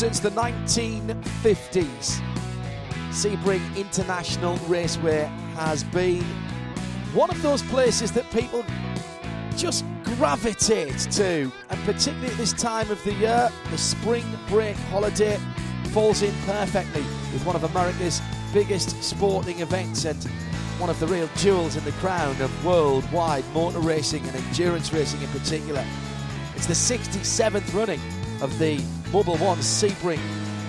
Since the 1950s, Sebring International Raceway has been one of those places that people just gravitate to, and particularly at this time of the year, the spring break holiday falls in perfectly with one of America's biggest sporting events and one of the real jewels in the crown of worldwide motor racing and endurance racing in particular. It's the 67th running of the Mobil One Sebring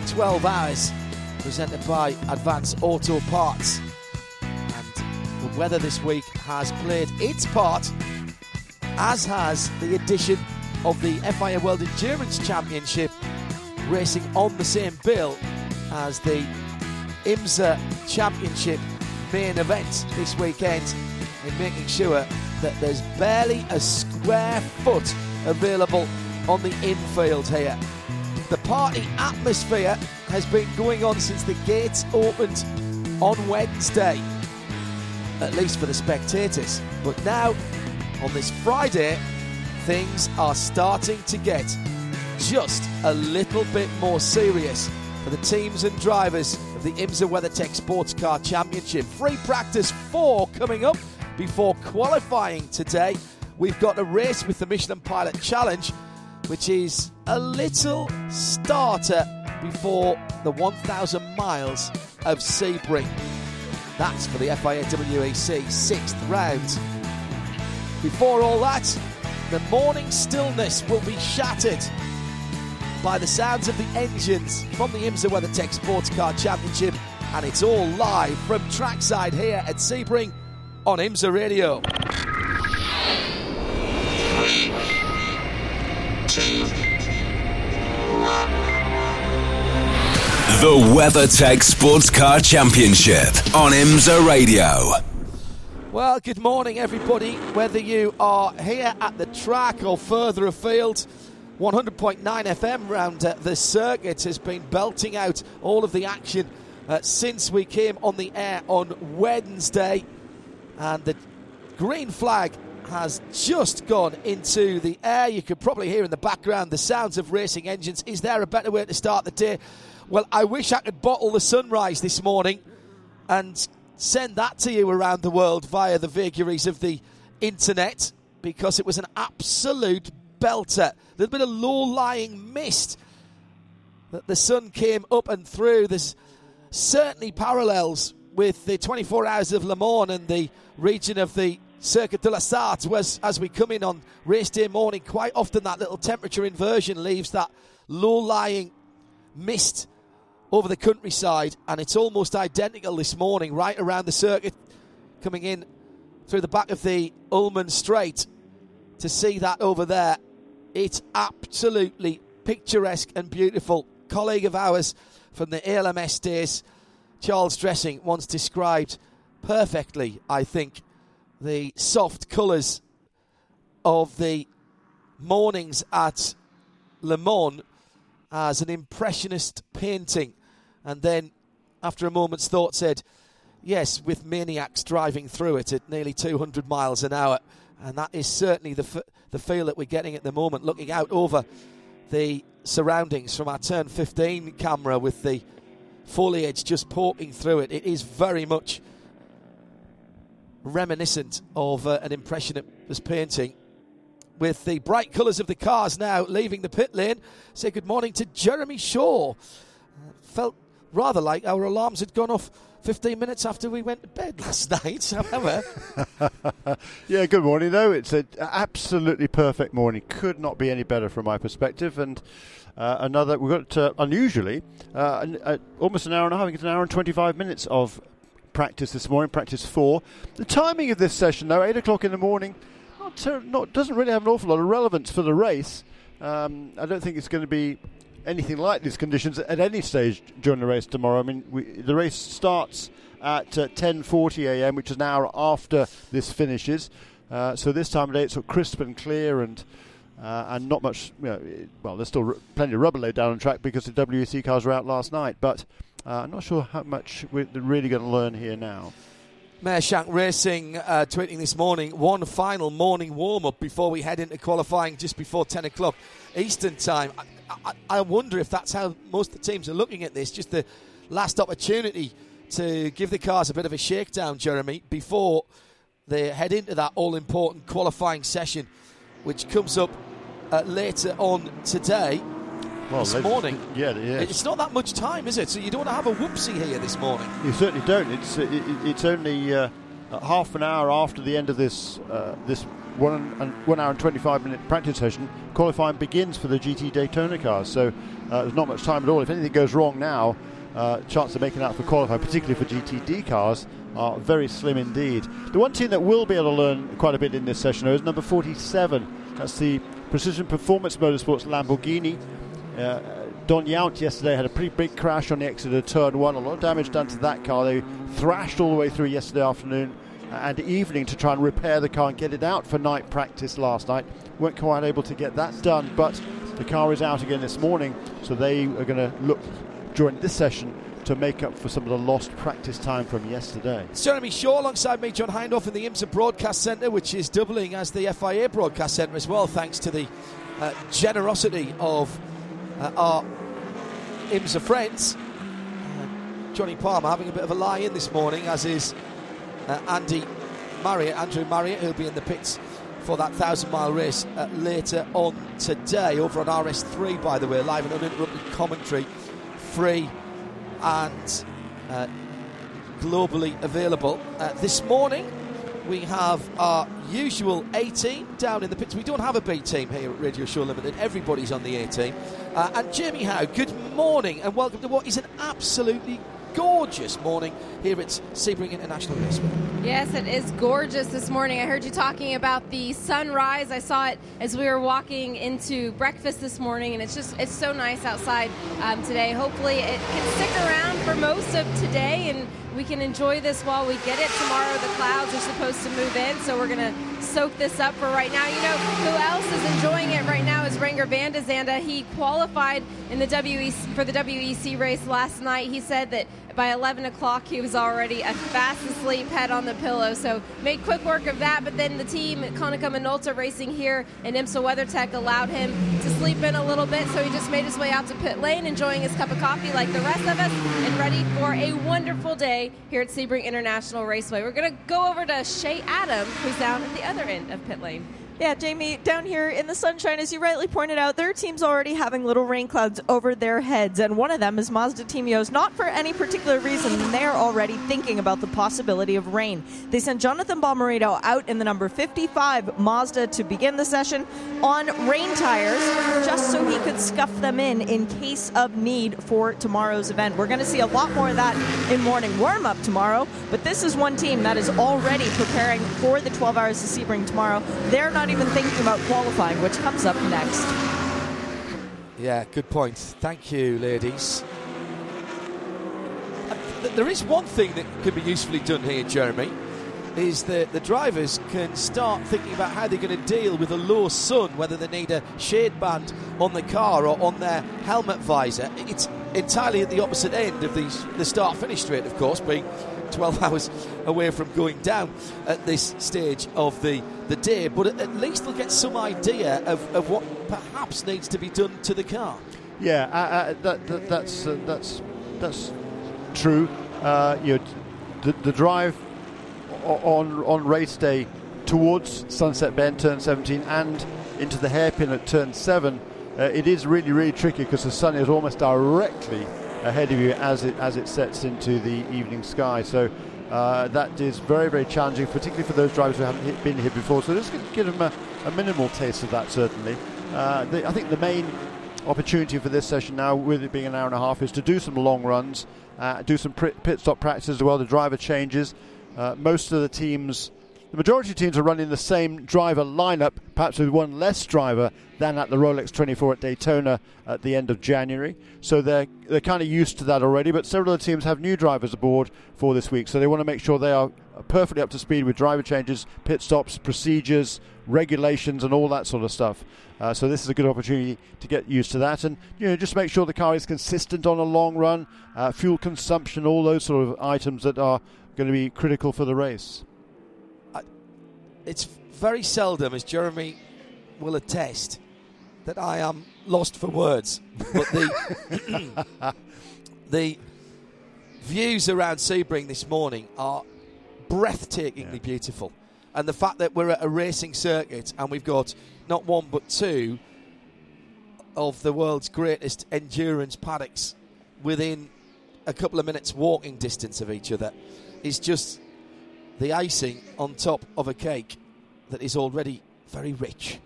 12 Hours, presented by Advance Auto Parts. And the weather this week has played its part, as has the addition of the FIA World Endurance Championship, racing on the same bill as the IMSA Championship main event this weekend, in making sure that there's barely a square foot available on the infield here. The party atmosphere has been going on since the gates opened on Wednesday, at least for the spectators. But now, on this Friday, things are starting to get just a little bit more serious for the teams and drivers of the IMSA WeatherTech Sports Car Championship. Free practice four coming up before qualifying today. We've got a race with the Michelin Pilot Challenge which is a little starter before the 1,000 miles of Sebring. That's for the FIA WEC sixth round. Before all that, the morning stillness will be shattered by the sounds of the engines from the IMSA WeatherTech Sports Car Championship, and it's all live from trackside here at Sebring on IMSA Radio. The WeatherTech Sports Car Championship on IMSA Radio. Well, good morning, everybody. Whether you are here at the track or further afield, 100.9 FM round uh, the circuit has been belting out all of the action uh, since we came on the air on Wednesday. And the green flag has just gone into the air. You could probably hear in the background the sounds of racing engines. Is there a better way to start the day? Well, I wish I could bottle the sunrise this morning and send that to you around the world via the vagaries of the internet because it was an absolute belter. A little bit of low lying mist that the sun came up and through. There's certainly parallels with the 24 hours of Le Mans and the region of the Circuit de la Sarthe, whereas as we come in on race day morning, quite often that little temperature inversion leaves that low lying mist over the countryside, and it's almost identical this morning, right around the circuit, coming in through the back of the Ulmann Straight to see that over there. It's absolutely picturesque and beautiful. Colleague of ours from the ALMS days, Charles Dressing, once described perfectly, I think, the soft colours of the mornings at Le Mans as an impressionist painting and then, after a moment's thought, said, Yes, with maniacs driving through it at nearly 200 miles an hour. And that is certainly the, f- the feel that we're getting at the moment, looking out over the surroundings from our turn 15 camera with the foliage just poking through it. It is very much reminiscent of uh, an impressionist painting. With the bright colours of the cars now leaving the pit lane, say good morning to Jeremy Shaw. felt rather like our alarms had gone off 15 minutes after we went to bed last night. However, yeah, good morning though. It's an absolutely perfect morning. Could not be any better from my perspective. And uh, another. We've got uh, unusually uh, an, uh, almost an hour and a half. It's an hour and 25 minutes of practice this morning. Practice four. The timing of this session, though, eight o'clock in the morning, not, ter- not doesn't really have an awful lot of relevance for the race. Um, I don't think it's going to be anything like these conditions at any stage during the race tomorrow. I mean, we, the race starts at uh, 10:40 a.m., which is an hour after this finishes. Uh, so this time of day it's of crisp and clear and. Uh, and not much, you know, well, there's still r- plenty of rubber laid down on track because the WEC cars were out last night, but uh, I'm not sure how much we're really going to learn here now. Meyer Shank Racing uh, tweeting this morning one final morning warm up before we head into qualifying just before 10 o'clock Eastern time. I, I, I, wonder if that's how most of the teams are looking at this, just the last opportunity to give the cars a bit of a shakedown, Jeremy, before they head into that all important qualifying session, which comes up uh, later on today. Well, this morning, yeah, yeah, it's not that much time, is it? So you don't want to have a whoopsie here this morning. You certainly don't. It's uh, it, it's only uh, half an hour after the end of this uh, this one and one hour and 25 minute practice session. Qualifying begins for the GT Daytona cars, so uh, there's not much time at all. If anything goes wrong now, uh, chance of making out for qualifying, particularly for GTD cars, are very slim indeed. The one team that will be able to learn quite a bit in this session is number 47. That's the Precision Performance Motorsports Lamborghini. Uh, Don Yount yesterday had a pretty big crash on the exit of turn one. A lot of damage done to that car. They thrashed all the way through yesterday afternoon and evening to try and repair the car and get it out for night practice last night. weren't quite able to get that done, but the car is out again this morning, so they are going to look during this session to make up for some of the lost practice time from yesterday. It's Jeremy Shaw alongside me, John Hindhaugh in the IMSA Broadcast Centre, which is doubling as the FIA Broadcast Centre as well, thanks to the uh, generosity of uh, our IMSA friends. Uh, Johnny Palmer having a bit of a lie in this morning, as is uh, Andy Marriott, Andrew Marriott, who'll be in the pits for that thousand mile race uh, later on today over on RS3, by the way, live and uninterrupted commentary, free and uh, globally available. This morning, we have our usual A team down in the pits. We don't have a B team here at Radio Show Limited. Everybody's on the A team. Uh, and Jamie Howe, good morning and welcome to what is an absolutely gorgeous morning here at Sebring International Raceway. Yes, it is gorgeous this morning. I heard you talking about the sunrise. I saw it as we were walking into breakfast this morning, and it's just it's so nice outside um, today. Hopefully, it can stick around for most of today and we can enjoy this while we get it. Tomorrow the clouds are supposed to move in, so we're going to soak this up for right now. You know, who else is enjoying it right now is Renger van der Zande. He qualified in the WEC for the WEC race last night. He said that by 11 o'clock he was already a fast asleep, head on the pillow. So made quick work of that. But then the team, Konica Minolta Racing here in IMSA WeatherTech, allowed him to sleep in a little bit. So he just made his way out to pit lane, enjoying his cup of coffee like the rest of us, and ready for a wonderful day here at Sebring International Raceway. We're going to go over to Shea Adam, who's down at the other end of pit lane. Yeah, Jamie, down here in the sunshine, as you rightly pointed out, their team's already having little rain clouds over their heads, and one of them is Mazda Team Joest. Not for any particular reason, they're already thinking about the possibility of rain. They sent Jonathan Bomarito out in the number 55 Mazda to begin the session on rain tires, just so he could scuff them in in case of need for tomorrow's event. We're going to see a lot more of that in morning warm up tomorrow, but this is one team that is already preparing for the 12 hours of Sebring tomorrow. They're not even thinking about qualifying, which comes up next. Yeah, good point. Thank you, ladies. Uh, there is one thing that could be usefully done here, Jeremy, is that the drivers can start thinking about how they're going to deal with a low sun, whether they need a shade band on the car or on their helmet visor. It's entirely at the opposite end of the, the start finish straight, of course, being 12 hours away from going down at this stage of the, the day, but at least they'll get some idea of, of what perhaps needs to be done to the car. Yeah, uh, uh, that, that, that's uh, that's that's true. Uh, you know, the, the drive on on race day towards Sunset Bend, turn 17, and into the hairpin at turn 7, uh, it is really, really tricky because the sun is almost directly ahead of you as it as it sets into the evening sky. So uh, that is very very challenging, particularly for those drivers who haven't hit, been here before. So this could give them a, a, minimal taste of that certainly. Uh, the, I think the main opportunity for this session now, with it being an hour and a half, is to do some long runs, uh, do some pit stop practice as well, the driver changes. Uh, most of the teams the majority of teams are running the same driver lineup, perhaps with one less driver than at the Rolex 24 at Daytona at the end of January. So they're they're kind of used to that already. But several of the teams have new drivers aboard for this week, so they want to make sure they are perfectly up to speed with driver changes, pit stops, procedures, regulations, and all that sort of stuff. Uh, so this is a good opportunity to get used to that, and you know just make sure the car is consistent on a long run, uh, fuel consumption, all those sort of items that are going to be critical for the race it's very seldom, as Jeremy will attest, that I am lost for words. But the the views around Sebring this morning are breathtakingly yeah. beautiful, and the fact that we're at a racing circuit and we've got not one but two of the world's greatest endurance paddocks within a couple of minutes walking distance of each other is just the icing on top of a cake that is already very rich.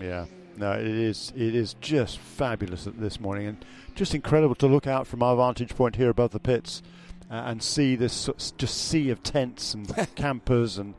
Yeah, no, it is. It is just fabulous this morning, and just incredible to look out from our vantage point here above the pits uh, and see this just sea of tents and campers and.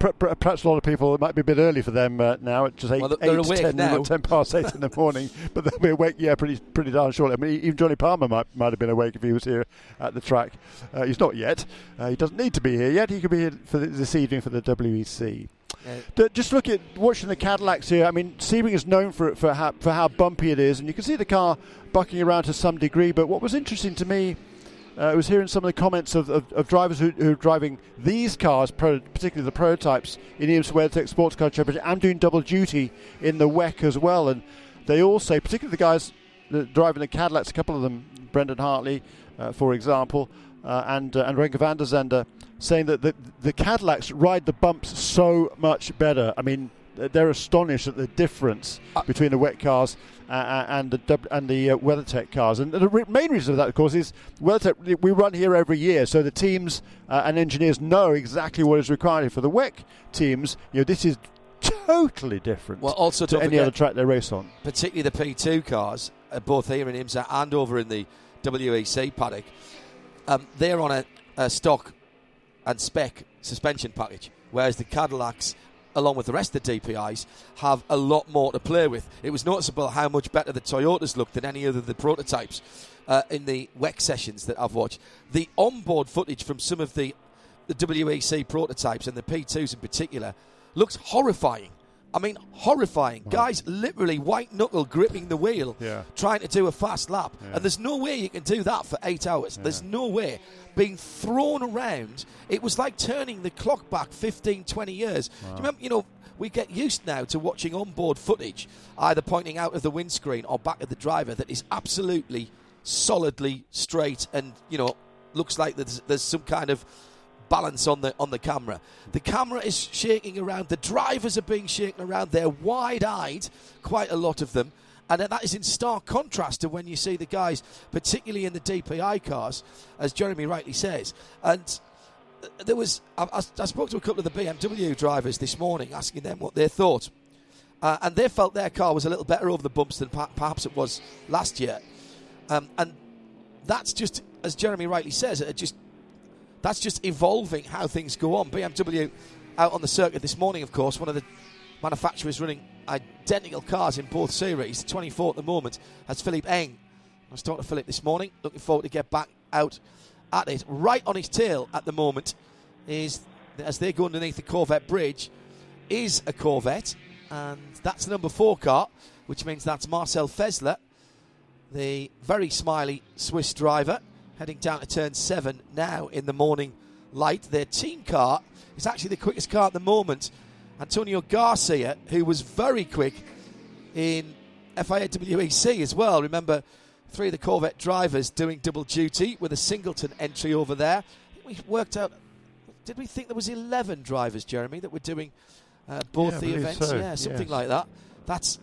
Perhaps a lot of people, it might be a bit early for them uh, now. It's just 8, well, eight ten, now. 10 past 8 in the morning. But they'll be awake, yeah, pretty pretty darn shortly. I mean, even Johnny Palmer might, might have been awake if he was here at the track. Uh, he's not yet. Uh, he doesn't need to be here yet. He could be here for this evening for the WEC. Yeah. Just look at watching the Cadillacs here. I mean, Sebring is known for for how, for how bumpy it is, and you can see the car bucking around to some degree. But what was interesting to me uh, was hearing some of the comments of, of, of drivers who, who, are driving these cars, pro, particularly the prototypes in the WeatherTech Sports Car Championship. I'm doing double duty in the WEC as well, and they all say, particularly the guys driving the Cadillacs, a couple of them, Brendan Hartley, uh, for example, uh, and uh, and Renger van der Zande, saying that the, the Cadillacs ride the bumps so much better. I mean, they're astonished at the difference uh, between the wet cars uh, uh and the and the uh, WeatherTech cars. And the re- main reason of that, of course, is WeatherTech. We run here every year, so the teams uh, and engineers know exactly what is required for the WEC teams. You know, this is totally different. Well, also to any forget, other track they race on, particularly the P2 cars, uh, both here in IMSA and over in the WEC paddock. Um, they're on a, a stock and spec suspension package, whereas the Cadillacs along with the rest of the DPIs, have a lot more to play with. It was noticeable how much better the Toyotas looked than any other of the prototypes uh, in the WEC sessions that I've watched. The onboard footage from some of the, the WEC prototypes and the P2s in particular looks horrifying. I mean, horrifying. Wow. Guys literally white knuckle gripping the wheel, yeah. trying to do a fast lap. Yeah. And there's no way you can do that for eight hours. Yeah. There's no way. Being thrown around, it was like turning the clock back 15, 20 years. Wow. you remember, you know, we get used now to watching onboard footage, either pointing out of the windscreen or back at the driver, that is absolutely solidly straight and, you know, looks like there's, there's some kind of balance on the on the camera. The camera is shaking around. The drivers are being shaken around. They're wide-eyed, quite a lot of them. And that is in stark contrast to when you see the guys, particularly in the DPI cars, as Jeremy rightly says. And there was, I, I spoke to a couple of the BMW drivers this morning, asking them what they thought. Uh, and they felt their car was a little better over the bumps than perhaps it was last year. Um, and that's just, as Jeremy rightly says, it just that's just evolving how things go on. BMW out on the circuit this morning, of course, one of the manufacturers running identical cars in both series. 24 at the moment has Philipp Eng. I was talking to Philipp this morning, looking forward to get back out at it. Right on his tail at the moment is, as they go underneath the Corvette bridge, is a Corvette, and that's the number four car, which means that's Marcel Fässler, the very smiley Swiss driver heading down to turn seven now in the morning light. Their team car is actually the quickest car at the moment. Antonio Garcia, who was very quick in FIA WEC as well. Remember, three of the Corvette drivers doing double duty with a singleton entry over there. we worked out, did we think there was 11 drivers, Jeremy, that were doing uh, both yeah, the events? So. Yeah, something yes. like that. That's,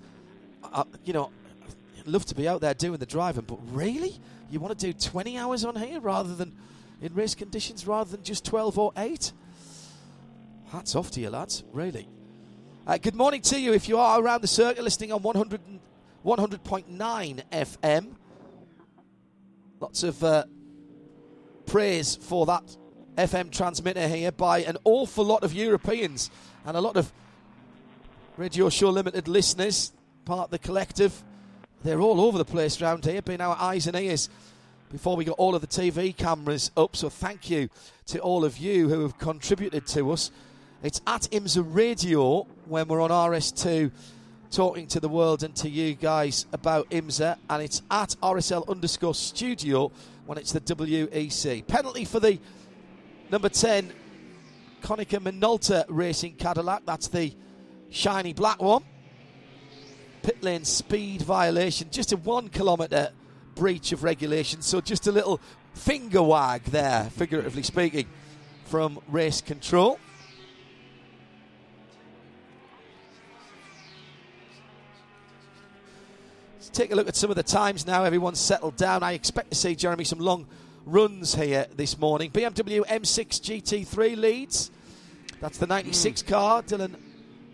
uh, you know, I'd love to be out there doing the driving, but really? You want to do 20 hours on here rather than in race conditions rather than just 12 or 8? Hats off to you, lads, really. Uh, good morning to you if you are around the circuit listening on 100 100.9 FM. Lots of uh, praise for that FM transmitter here by an awful lot of Europeans and a lot of Radio Show Limited listeners, part of the collective. They're all over the place around here, being our eyes and ears before we got all of the TV cameras up. So thank you to all of you who have contributed to us. It's at IMSA Radio when we're on RS2 talking to the world and to you guys about IMSA, and it's at RSL underscore studio when it's the WEC. Penalty for the number 10 Konica Minolta Racing Cadillac. That's the shiny black one. Pit lane speed violation, just a one kilometre breach of regulation. So just a little finger wag there, figuratively speaking, from race control. Let's take a look at some of the times now. Everyone's settled down. I expect to see, Jeremy, some long runs here this morning. BMW M6 GT3 leads. That's the 96 mm. car. Dillon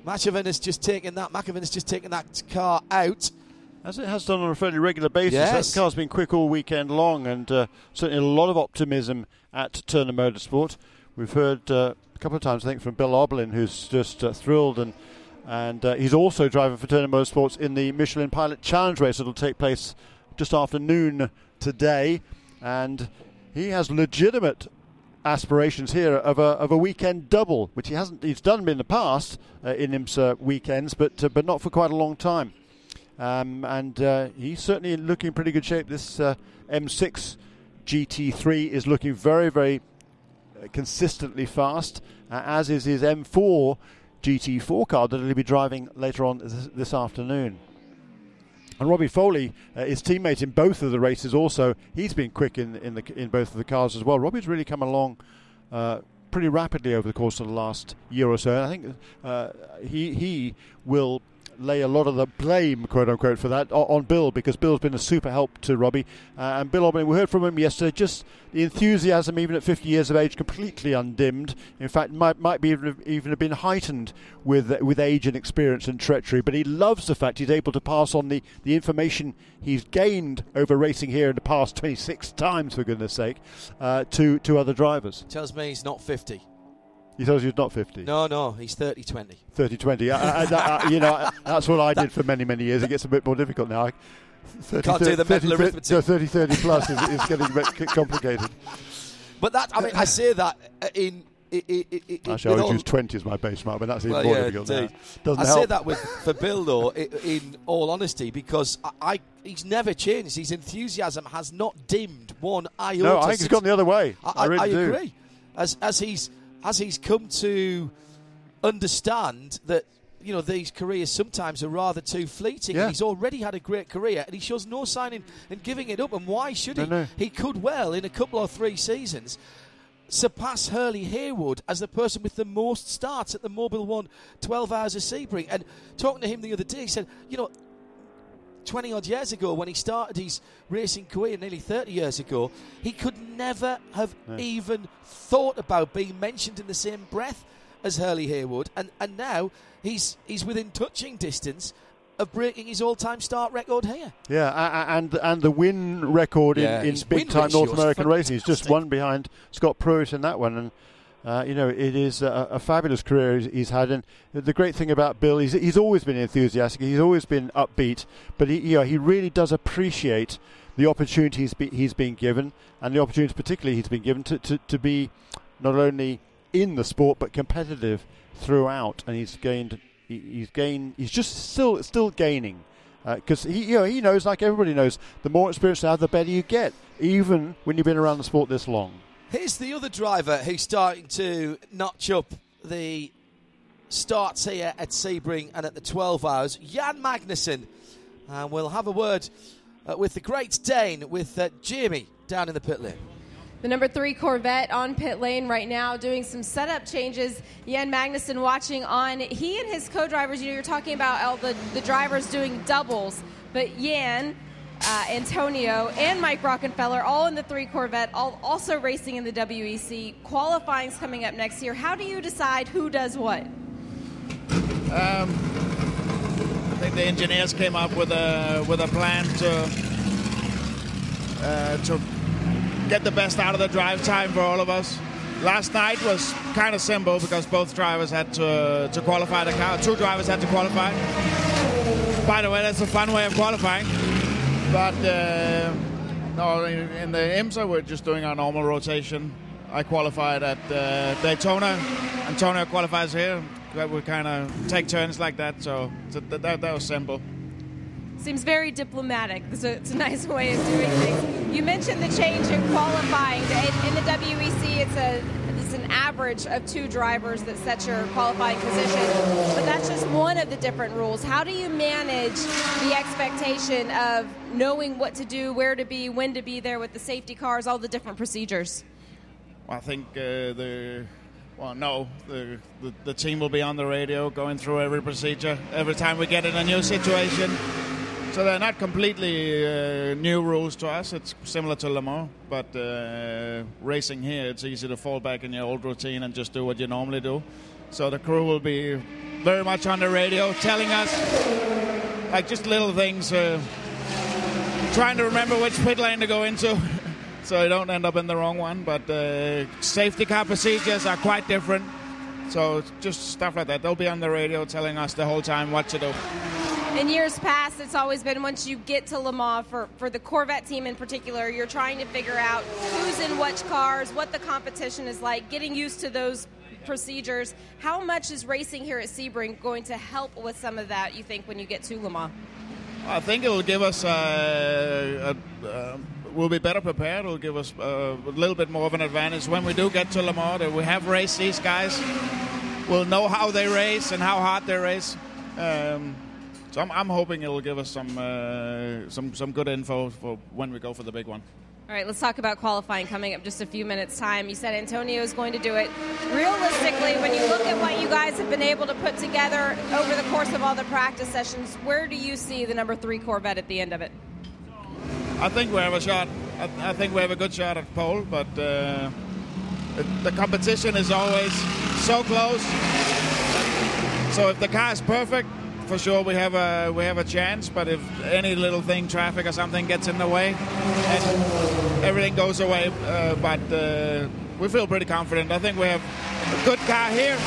Machavern has just taken that. Machavern has just taken that car out. As it has done on a fairly regular basis. Yes. That car's been quick all weekend long, and uh, certainly a lot of optimism at Turner Motorsport. We've heard uh, a couple of times, I think, from Bill Auberlen, who's just uh, thrilled and and uh, he's also driving for Turner Motorsports in the Michelin Pilot Challenge race that will take place just after noon today. And he has legitimate aspirations here of a, of a weekend double, which he hasn't he's done in the past uh, in IMSA weekends, but uh, but not for quite a long time. Um, and uh, he's certainly looking in pretty good shape. This uh, M6 GT3 is looking very very uh, consistently fast, as is his M4 GT4 car that he'll be driving later on this, this afternoon. And Robbie Foley, uh, his teammate in both of the races, also he's been quick in in, the, in both of the cars as well. Robbie's really come along uh, pretty rapidly over the course of the last year or so. I think uh, he he will lay a lot of the blame, quote unquote, for that on Bill because Bill's been a super help to Robbie. Uh, and Bill Auberlen, we heard from him yesterday, just the enthusiasm, even at 50 years of age, completely undimmed. In fact, might might be even, even have been heightened with with age and experience and treachery. But he loves the fact he's able to pass on the, the information he's gained over racing here in the past 26 times, for goodness sake, uh, to to other drivers. Tells me he's not 50. He tells you he's not 50. No, no, he's 30 20. 30 20. you know, that's what I did for many, many years. It gets a bit more difficult now. 30, Can't 30, do the 30, mental arithmetic. So 30 30 plus is, is getting a bit complicated. But that, I mean, I say that uh, in. It, it, it, Actually, I would use 20 as my benchmark, but that's even well, more yeah, difficult now. Doesn't I help. say that with for Bill, though, in all honesty, because I, I, he's never changed. His enthusiasm has not dimmed one iota. No, I think he's gone the other way. I, I, really I do. agree. As, as he's as he's come to understand that you know these careers sometimes are rather too fleeting. Yeah. he's already had a great career, and he shows no sign in, in giving it up. And why should he? No, no. He could well in a couple or three seasons surpass Hurley Haywood as the person with the most starts at the Mobil One 12 Hours of Sebring. And talking to him the other day, he said, you know, 20 odd years ago when he started his racing career, nearly 30 years ago, he could never have no. even thought about being mentioned in the same breath as Hurley Haywood. And, and now he's, he's within touching distance of breaking his all-time start record here. Yeah, and and the win record in, yeah, in big-time North American racing. He's just one behind Scott Pruett in that one, and uh, you know, it is a, a, fabulous career he's had, and the great thing about Bill, he's, he's always been enthusiastic, he's always been upbeat, but he, you know, he really does appreciate the opportunities be, he's been given, and the opportunities particularly he's been given to, to, to be not only in the sport but competitive throughout, and he's gained, he, he's gained, he's just still still gaining. Because uh, he, you know, he knows, like everybody knows, the more experience you have, the better you get, even when you've been around the sport this long. Here's the other driver who's starting to notch up the starts here at Sebring and at the 12 hours, Jan Magnussen. And we'll have a word uh, with the Great Dane, with uh, Jamie down in the pit lane. The number three Corvette on pit lane right now doing some setup changes. Jan Magnussen watching on. He and his co drivers, you know, you're talking about all the, the drivers doing doubles, but Jan uh, Antonio, and Mike Rockenfeller, all in the three Corvette, all also racing in the WEC. Qualifying's coming up next year. How do you decide who does what? Um, they like the engineers came up with a with a plan to uh, to get the best out of the drive time for all of us. Last night was kind of simple because both drivers had to to qualify the car. Two drivers had to qualify. By the way, that's a fun way of qualifying. But uh, no, in, the IMSA, we're just doing our normal rotation. I qualified at uh, Daytona. Antonio qualifies here. We kind of take turns like that, so, so that, that, that was simple. Seems very diplomatic. It's a, it's a nice way of doing things. You mentioned the change in qualifying. In, in the WEC, it's a an average of two drivers that set your qualifying position, but that's just one of the different rules. How do you manage the expectation of knowing what to do, where to be, when to be there with the safety cars, all the different procedures? Well, I think uh, the well, no, the, the, the team will be on the radio going through every procedure every time we get in a new situation. So they're not completely uh, new rules to us. It's similar to Le Mans, but uh, racing here, it's easy to fall back in your old routine and just do what you normally do. So the crew will be very much on the radio, telling us like just little things, uh, trying to remember which pit lane to go into. so you don't end up in the wrong one. But uh, safety car procedures are quite different. So just stuff like that. They'll be on the radio telling us the whole time what to do in years past, it's always been once you get to Le Mans, for, for the Corvette team in particular, you're trying to figure out who's in which cars, what the competition is like, getting used to those procedures. How much is racing here at Sebring going to help with some of that, you think, when you get to Le Mans? I think it will give us uh, a, a, we'll be better prepared. It'll give us uh, a little bit more of an advantage when we do get to Le Mans. We have raced these guys. We'll know how they race and how hard they race. Um, so I'm, I'm hoping it'll give us some uh, some some good info for when we go for the big one. All right, let's talk about qualifying coming up just a few minutes time. You said Antonio is going to do it. Realistically, when you look at what you guys have been able to put together over the course of all the practice sessions, where do you see the number three Corvette at the end of it? I think we have a shot. I, I think we have a good shot at pole, but uh, the competition is always so close. So if the car is perfect, for sure we have a we have a chance. But if any little thing, traffic or something, gets in the way, everything goes away. Uh, but uh, we feel pretty confident. I think we have a good car here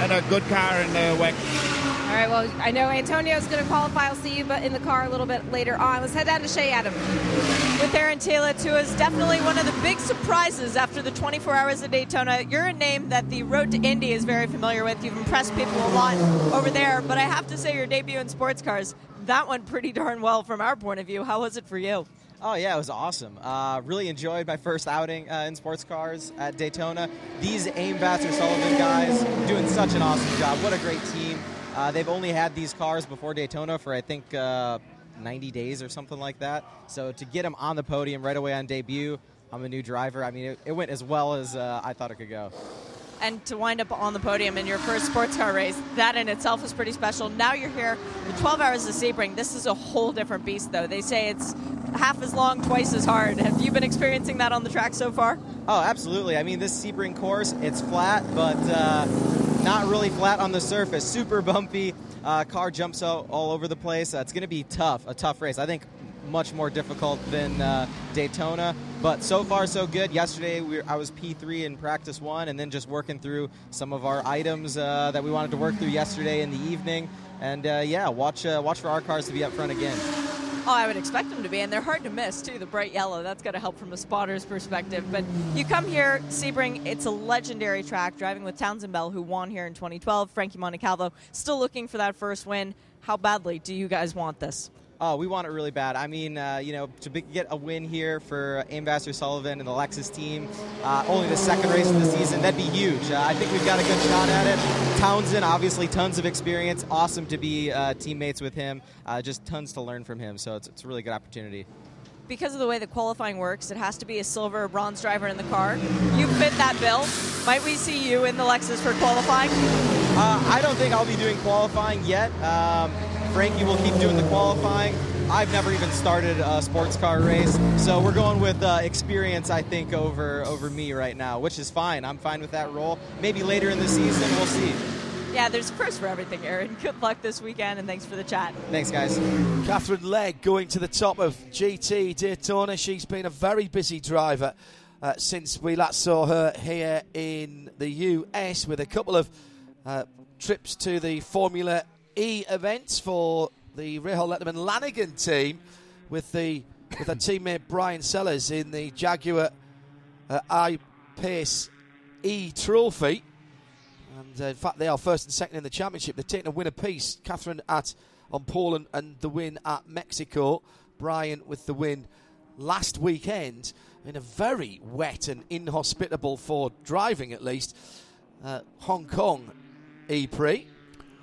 and a good car in the WEC. All right, well, I know Antonio's going to qualify. I'll see you but in the car a little bit later on. Let's head down to Shea Adam. With Aaron Telitz, too, is definitely one of the big surprises after the 24 hours of Daytona. You're a name that the Road to Indy is very familiar with. You've impressed people a lot over there, but I have to say, your debut in sports cars, that went pretty darn well from our point of view. How was it for you? Oh yeah, it was awesome. Uh, really enjoyed my first outing uh, in sports cars at Daytona. These AIM Vasser Sullivan guys doing such an awesome job. What a great team. Uh, they've only had these cars before Daytona for I think uh, 90 days or something like that. So to get them on the podium right away on debut, I'm a new driver. I mean, it, it went as well as uh, I thought it could go. And to wind up on the podium in your first sports car race, that in itself is pretty special. Now you're here with 12 hours of Sebring. This is a whole different beast, though. They say it's half as long, twice as hard. Have you been experiencing that on the track so far? Oh, absolutely. I mean, this Sebring course, it's flat, but uh, not really flat on the surface. Super bumpy. Uh, car jumps out all over the place. Uh, it's going to be tough, a tough race. I think much more difficult than uh, Daytona. But so far, so good. Yesterday, we I was P3 in practice one, and then just working through some of our items uh, that we wanted to work through yesterday in the evening. And uh, yeah, watch uh, watch for our cars to be up front again. Oh, I would expect them to be, and they're hard to miss too. The bright yellow, that's got to help from a spotter's perspective. But you come here, Sebring, it's a legendary track. Driving with Townsend Bell, who won here in 2012, Frankie Montecalvo, still looking for that first win. How badly do you guys want this? Oh, we want it really bad. I mean, uh, you know, to be, get a win here for AIM Vasser Sullivan and the Lexus team, uh, only the second race of the season, that'd be huge. Uh, I think we've got a good shot at it. Townsend, obviously, tons of experience. Awesome to be uh, teammates with him. Uh, just tons to learn from him. So it's, it's a really good opportunity because of the way the qualifying works, it has to be a silver or bronze driver in the car. You fit that bill. Might we see you in the Lexus for qualifying? Uh, I don't think I'll be doing qualifying yet. Um, Frankie will keep doing the qualifying. I've never even started a sports car race, so we're going with uh, experience, I think, over over me right now, which is fine. I'm fine with that role. Maybe later in the season, we'll see. Yeah, there's a first for everything, Aaron. Good luck this weekend, and thanks for the chat. Thanks, guys. Katherine Legge going to the top of GT Daytona. She's been a very busy driver uh, since we last saw her here in the US with a couple of uh, trips to the Formula E events for the Rahal Letterman Lanigan team with the with her teammate Bryan Sellers in the Jaguar uh, I Pace E Trophy. And uh, in fact, they are first and second in the championship. They're taking a win apiece. Katherine at on Poland and the win at Mexico. Bryan with the win last weekend in a very wet and inhospitable for driving, at least, uh, Hong Kong E Prix.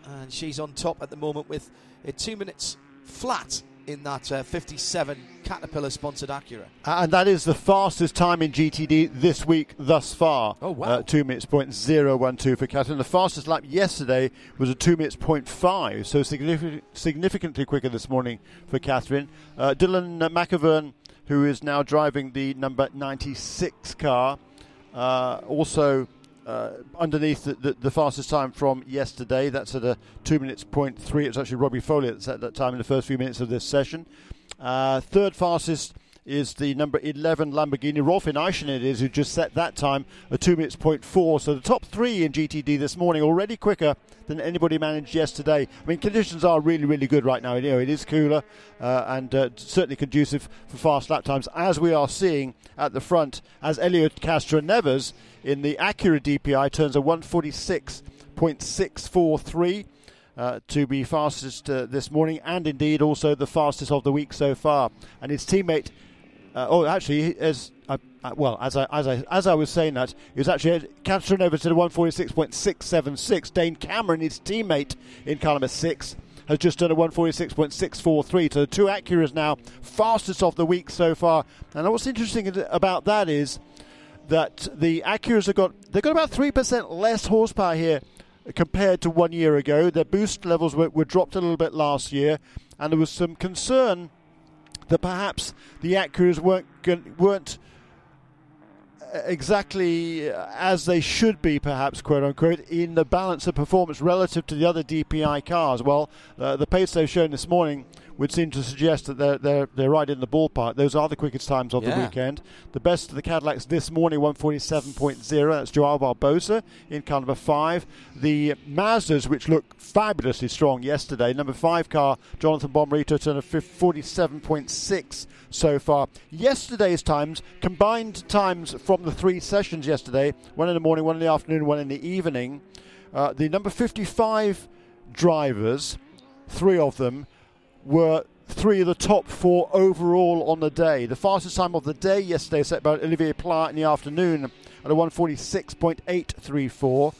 And she's on top at the moment with a two minutes flat in that uh, 57 Caterpillar sponsored Acura. And that is the fastest time in GTD this week thus far. Oh, wow. Uh, two minutes point zero one two for Katherine. The fastest lap yesterday was a two minutes point five, so significant, significantly quicker this morning for Katherine. Uh, Dillon Machavern, who is now driving the number 96 car, uh, also uh, underneath the, the, the, fastest time from yesterday. That's at a two minutes point three. It was actually Robbie Foley at that time in the first few minutes of this session. Uh, third fastest is the number 11 Lamborghini. Rolf Ineichen it is who just set that time a two minutes point four. So the top three in GTD this morning already quicker than anybody managed yesterday. I mean, conditions are really, really good right now. You know, it is cooler uh, and uh, certainly conducive for fast lap times, as we are seeing at the front as Helio Castroneves in the Acura DPI turns a 146.643. Uh, to be fastest uh, this morning, and indeed also the fastest of the week so far. And his teammate, uh, oh, actually, as uh, well as I as I as I was saying that, he was actually capturing over to the 146.676. Dane Cameron, his teammate in number six, has just done a 146.643. So the two Acuras now fastest of the week so far. And what's interesting about that is that the Acuras have got they've got about three percent less horsepower here compared to one year ago. Their boost levels were, were dropped a little bit last year, and there was some concern that perhaps the Acuras weren't weren't exactly as they should be, perhaps, quote unquote, in the balance of performance relative to the other DPI cars. Well, uh, the pace they've shown this morning would seem to suggest that they're, they're, they're right in the ballpark. Those are the quickest times of Yeah. the weekend. The best of the Cadillacs this morning, 147.0. That's Joao Barbosa in car number five. The Mazdas, which look fabulously strong yesterday, number five car, Jonathan Bomarito, turned a 47.6 so far. Yesterday's times, combined times from the three sessions yesterday, one in the morning, one in the afternoon, one in the evening. Uh, the number 55 drivers, three of them, were three of the top four overall on the day. The fastest time of the day yesterday set by Olivier Pla in the afternoon at a 146.834.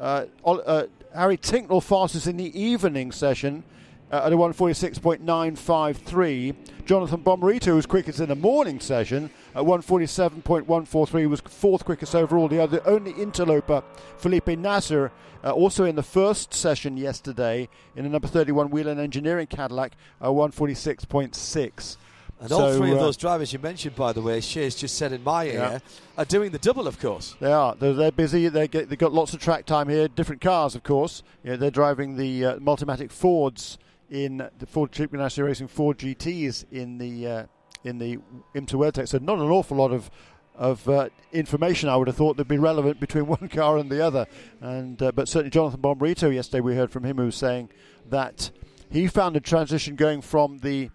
Uh, uh, Harry Tinknell fastest in the evening session uh, at a 146.953. Jonathan Bomarito was quickest in the morning session at 147.143 was fourth quickest overall. The other only interloper, Felipe Nasr, uh, also in the first session yesterday in the number 31 Whelen Engineering Cadillac, uh, 146.6. And all three of uh, those drivers you mentioned, by the way, Shea's just said in my ear, Yeah. are doing the double, of course. They are. They're, they're busy. They get, they've got lots of track time here. Different cars, of course. Yeah, they're driving the uh, Multimatic Fords in the Ford Chip Ganassi Racing Ford GTs in the uh, in the IMSA WorldTech. So not an awful lot of of uh, information I would have thought that'd be relevant between one car and the other. And uh, but certainly Jonathan Bomarito yesterday we heard from him who was saying that he found the transition going from the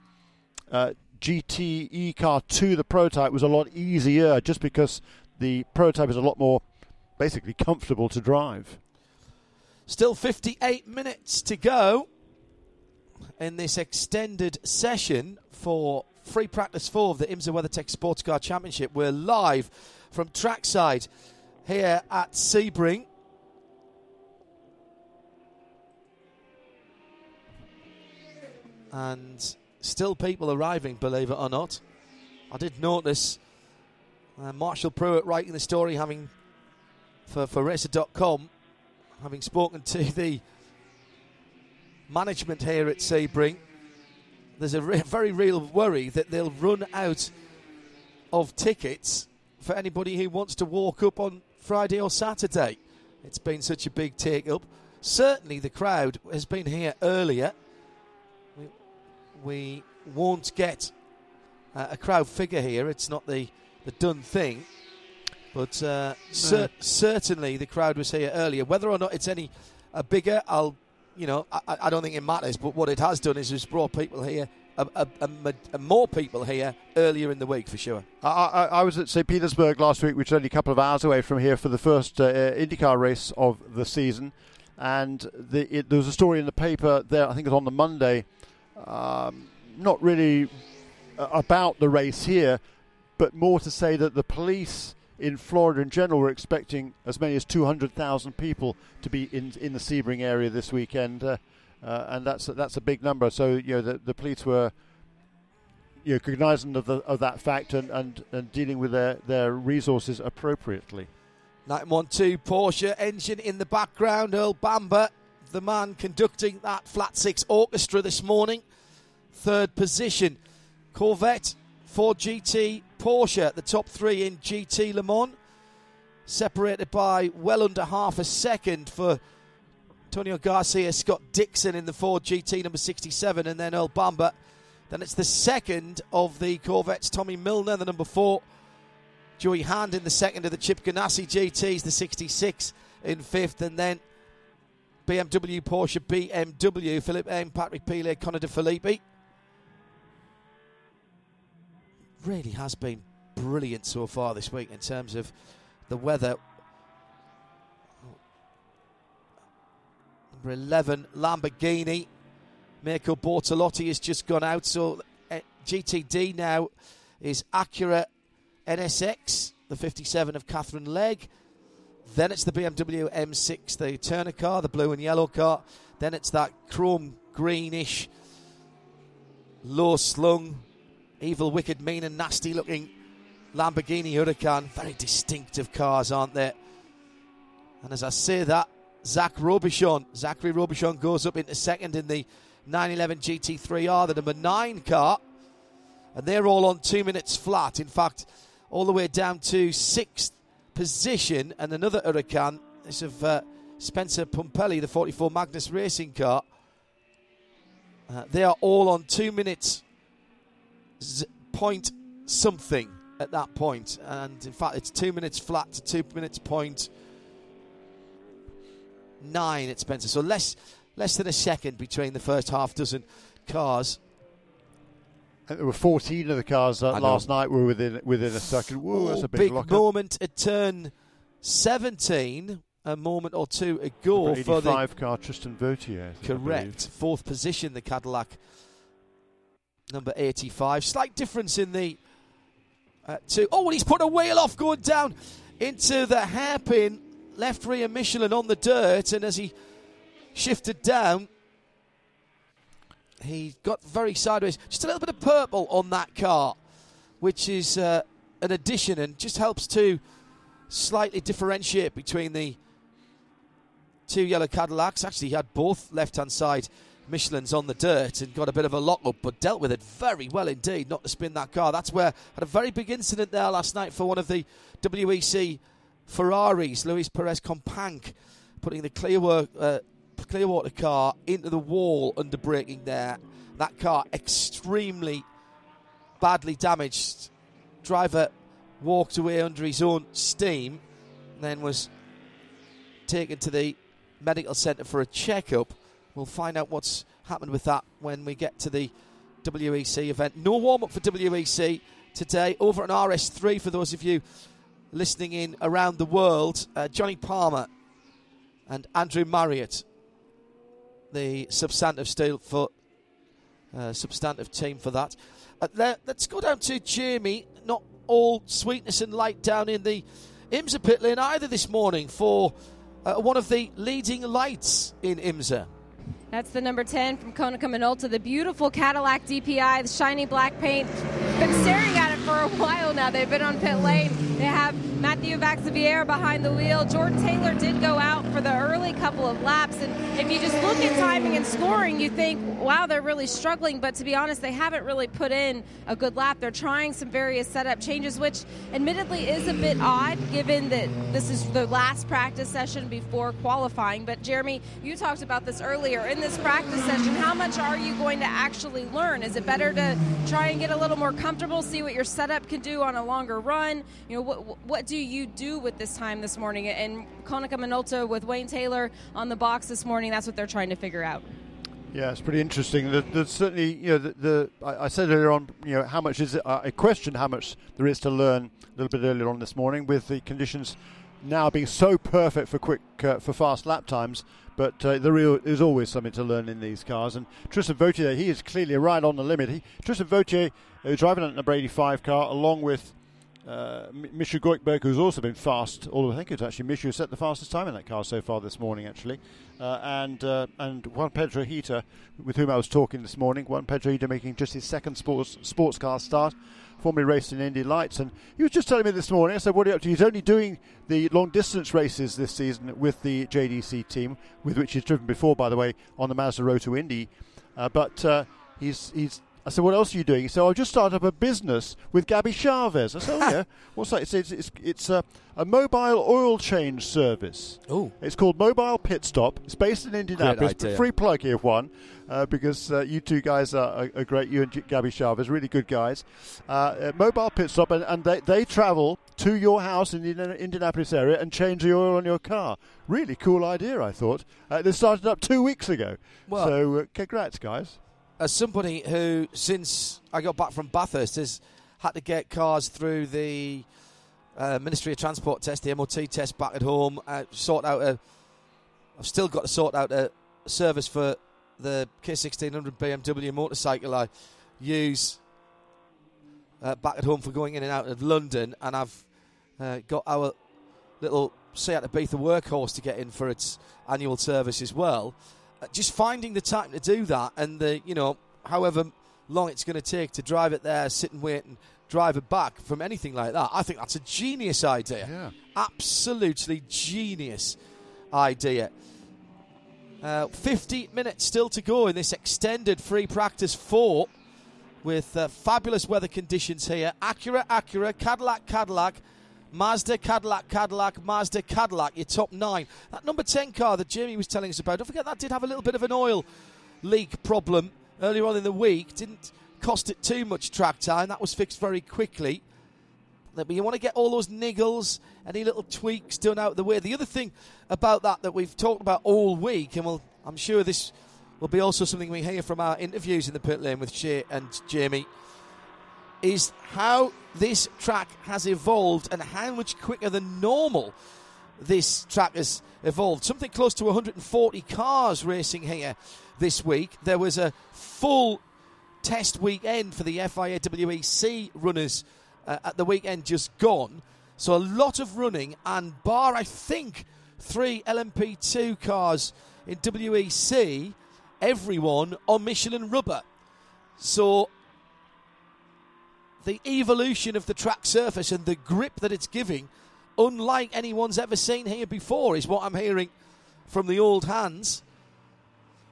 uh, GTE car to the prototype was a lot easier just because the prototype is a lot more basically comfortable to drive. Still 58 minutes to go in this extended session for free practice four of the IMSA WeatherTech Sports Car Championship. We're live from trackside here at Sebring. And still people arriving, believe it or not. I did notice uh, Marshall Pruett writing the story, having for, for Racer.com, having spoken to the management here at Sebring, there's a re- very real worry that they'll run out of tickets for anybody who wants to walk up on Friday or Saturday. It's been such a big take up. certainly the crowd has been here earlier. We, we won't get uh, a crowd figure here. It's not the, the done thing. But uh, cer- certainly the crowd was here earlier. Whether or not it's any uh, bigger, I'll, you know, I, I don't think it matters. But what it has done is it's brought people here, a, a, a, more people here earlier in the week for sure. I, I, I was at St. Petersburg last week, which is only a couple of hours away from here, for the first uh, IndyCar race of the season. And the, it, there was a story in the paper there, I think it was on the Monday, um, not really uh, about the race here, but more to say that the police in Florida in general we're expecting as many as 200,000 people to be in in the Sebring area this weekend, uh, uh, and that's that's a big number. So you know the, the police were you know, cognizant of, the, of that fact and, and, and dealing with their, their resources appropriately. 912 Porsche engine in the background. Earl Bamber, the man conducting that Flat Six Orchestra this morning. Third position. Corvette, Ford GT, Porsche, the top three in GT Le Mans. Separated by well under half a second for Antonio Garcia, Scott Dixon in the Ford GT number 67, and then Earl Bamber. Then it's the second of the Corvettes, Tommy Milner, the number four. Joey Hand in the second of the Chip Ganassi GTs, the 66 in fifth, and then BMW, Porsche, BMW, Philipp Eng, Patrick Pilet, Connor De Phillippi. Really has been brilliant so far this week in terms of the weather. Number 11, Lamborghini. Mirko Bortolotti has just gone out, so uh, GTD now is Acura NSX, the 57 of Katherine Legge. Then it's the BMW M6, the Turner car, the blue and yellow car. Then it's that chrome greenish, low slung, evil, wicked, mean, and nasty looking Lamborghini Huracan. Very distinctive cars, aren't they? And as I say that, Zach Robichon, Zachary Robichon goes up into second in the 911 GT3R, the number nine car. And they're all on two minutes flat. In fact, all the way down to sixth position. And another Huracan, this of uh, Spencer Pumpelly, the 44 Magnus Racing car. Uh, they are all on two minutes z- point something at that point. And in fact, it's two minutes flat to two minutes point nine at Spencer. So less less than a second between the first half dozen cars. And there were 14 of the cars uh, last night were within within a second. Whoa, that's Oh, a big, lockup. moment at turn 17, a moment or two ago for the five car Tristan Vautier. I think, I correct fourth position, the Cadillac number 85. Slight difference in the uh, two. Oh, and he's put a wheel off going down into the hairpin left rear Michelin on the dirt, and as he shifted down, he got very sideways. Just a little bit of purple on that car, which is uh, an addition and just helps to slightly differentiate between the two yellow Cadillacs. Actually, he had both left hand side Michelin's on the dirt and got a bit of a lock up, but dealt with it very well indeed not to spin that car. That's where had a very big incident there last night for one of the WEC Ferraris, Luis Perez Companc, putting the Clearwater, uh, Clearwater car into the wall under braking there. That car extremely badly damaged. Driver walked away under his own steam, then was taken to the medical centre for a checkup. We'll find out what's happened with that when we get to the WEC event. No warm up for WEC today. Over on RS3 for those of you listening in around the world, uh, Johnny Palmer and Andrew Marriott, the substantive steel foot, uh, substantive team for that. Uh, le- let's go down to Jamie. Not all sweetness and light down in the IMSA pit lane either this morning for uh, one of the leading lights in IMSA. That's the number 10 from Konica Minolta, the beautiful Cadillac DPI, the shiny black paint. Been staring at it for a while now. They've been on pit lane. They have Matthieu Vaxiviere behind the wheel. Jordan Taylor did go out for the early couple of laps. And if you just look at timing and scoring, you think, wow, they're really struggling. But to be honest, they haven't really put in a good lap. They're trying some various setup changes, which admittedly is a bit odd given that this is the last practice session before qualifying. But Jeremy, you talked about this earlier. In this practice session, how much are you going to actually learn? Is it better to try and get a little more comfortable, see what your setup can do on a longer run? You know, what, what do you do with this time this morning? And Konica Minolta with Wayne Taylor on the box this morning, that's what they're trying to figure out. Yeah, it's pretty interesting. There's certainly, you know, the, the I, said earlier on, you know, how much is it? I questioned how much there is to learn a little bit earlier on this morning with the conditions now being so perfect for quick, uh, for fast lap times. But uh, there is always something to learn in these cars. And Tristan Vautier, he is clearly right on the limit. He, Tristan Vautier, uh, driving an Brady 5 car, along with uh, Misha Goikhberg, who's also been fast, although I think it's actually Misha who set the fastest time in that car so far this morning, actually. Uh, and uh, and Juan Piedrahita, with whom I was talking this morning, Juan Piedrahita making just his second sports sports car start, formerly raced in Indy Lights. And he was just telling me this morning, I said, What are you up to? He's only doing the long distance races this season with the JDC team, with which he's driven before, by the way, on the Mazda Road to Indy. Uh, but uh, he's he's I said, "What else are you doing?" He said, "I just started up a business with Gabby Chaves." I said, "Oh yeah, what's that?" Said, "It's it's, it's a, a, mobile oil change service. Oh, it's called Mobile Pit Stop. It's based in Indianapolis. Free plug here, one, uh, because uh, you two guys are, are, great. You and Gabby Chaves, really good guys. Uh, uh, mobile Pit Stop, and, and they they travel to your house in the Indianapolis area and change the oil on your car. Really cool idea, I thought. Uh, they started up two weeks ago. Well, so uh, congrats, guys." As somebody who, since I got back from Bathurst, has had to get cars through the uh, Ministry of Transport test, the MOT test back at home, uh, sort out a. I've still got to sort out a service for the K1600 BMW motorcycle I use uh, back at home for going in and out of London, and I've uh, got our little Seat Ibiza workhorse to get in for its annual service as well. Uh, just finding the time to do that and the you know however long it's going to take to drive it there, sit and wait and drive it back from anything like that. I think that's a genius idea. Yeah. Absolutely genius idea. Uh, 50 minutes still to go in this extended free practice four with uh, fabulous weather conditions here. Acura, Acura, Cadillac, Cadillac, Mazda, Cadillac, Cadillac, Mazda, Cadillac, your top nine. That number 10 car that Jamie was telling us about, don't forget that did have a little bit of an oil leak problem earlier on in the week. Didn't cost it too much track time. That was fixed very quickly. But you want to get all those niggles, any little tweaks done out of the way. The other thing about that that we've talked about all week, and we'll, I'm sure this will be also something we hear from our interviews in the pit lane with Shea and Jamie, is how this track has evolved and how much quicker than normal this track has evolved. Something close to 140 cars racing here this week. There was a full test weekend for the FIA WEC runners uh, at the weekend just gone. So a lot of running, and bar, I think, three LMP2 cars in WEC, everyone on Michelin rubber. So the evolution of the track surface and the grip that it's giving, unlike anyone's ever seen here before, is what I'm hearing from the old hands.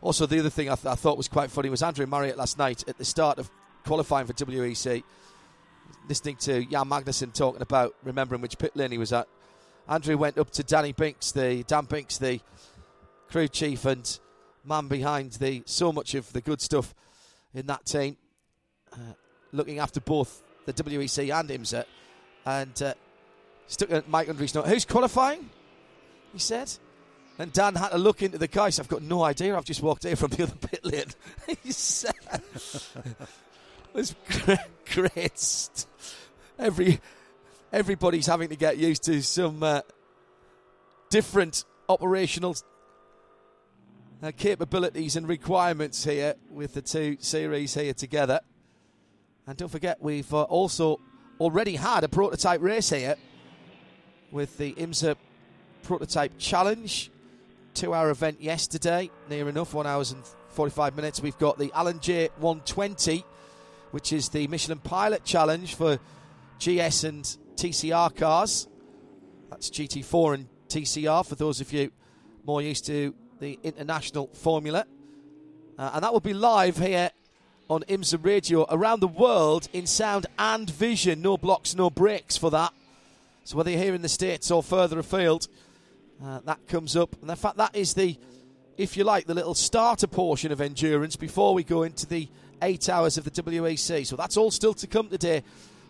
Also, the other thing I, th- I thought was quite funny was Andrew Marriott last night at the start of qualifying for WEC, listening to Jan Magnussen talking about remembering which pit lane he was at. Andrew went up to Danny Binks, the Dan Binks, the crew chief and man behind the so much of the good stuff in that team. Uh, looking after both the WEC and IMSA, and uh, stuck at Mike under his nose. Who's qualifying? He said. And Dan had to look into the guys. I've got no idea. I've just walked in from the other pit lane. he said, "It was great, great. Every everybody's having to get used to some uh, different operational uh, capabilities and requirements here with the two series here together. And don't forget, we've uh, also already had a prototype race here with the IMSA Prototype Challenge. Two hour event yesterday, near enough, one hours and 45 minutes. We've got the Alan Jay 120, which is the Michelin Pilot Challenge for GS and TCR cars. That's GT4 and TCR for those of you more used to the international formula. Uh, and that will be live here on IMSA Radio around the world in sound and vision. No blocks, no breaks for that. So whether you're here in the States or further afield, uh, that comes up. And in fact, that is the, if you like, the little starter portion of endurance before we go into the eight hours of the WEC. So that's all still to come today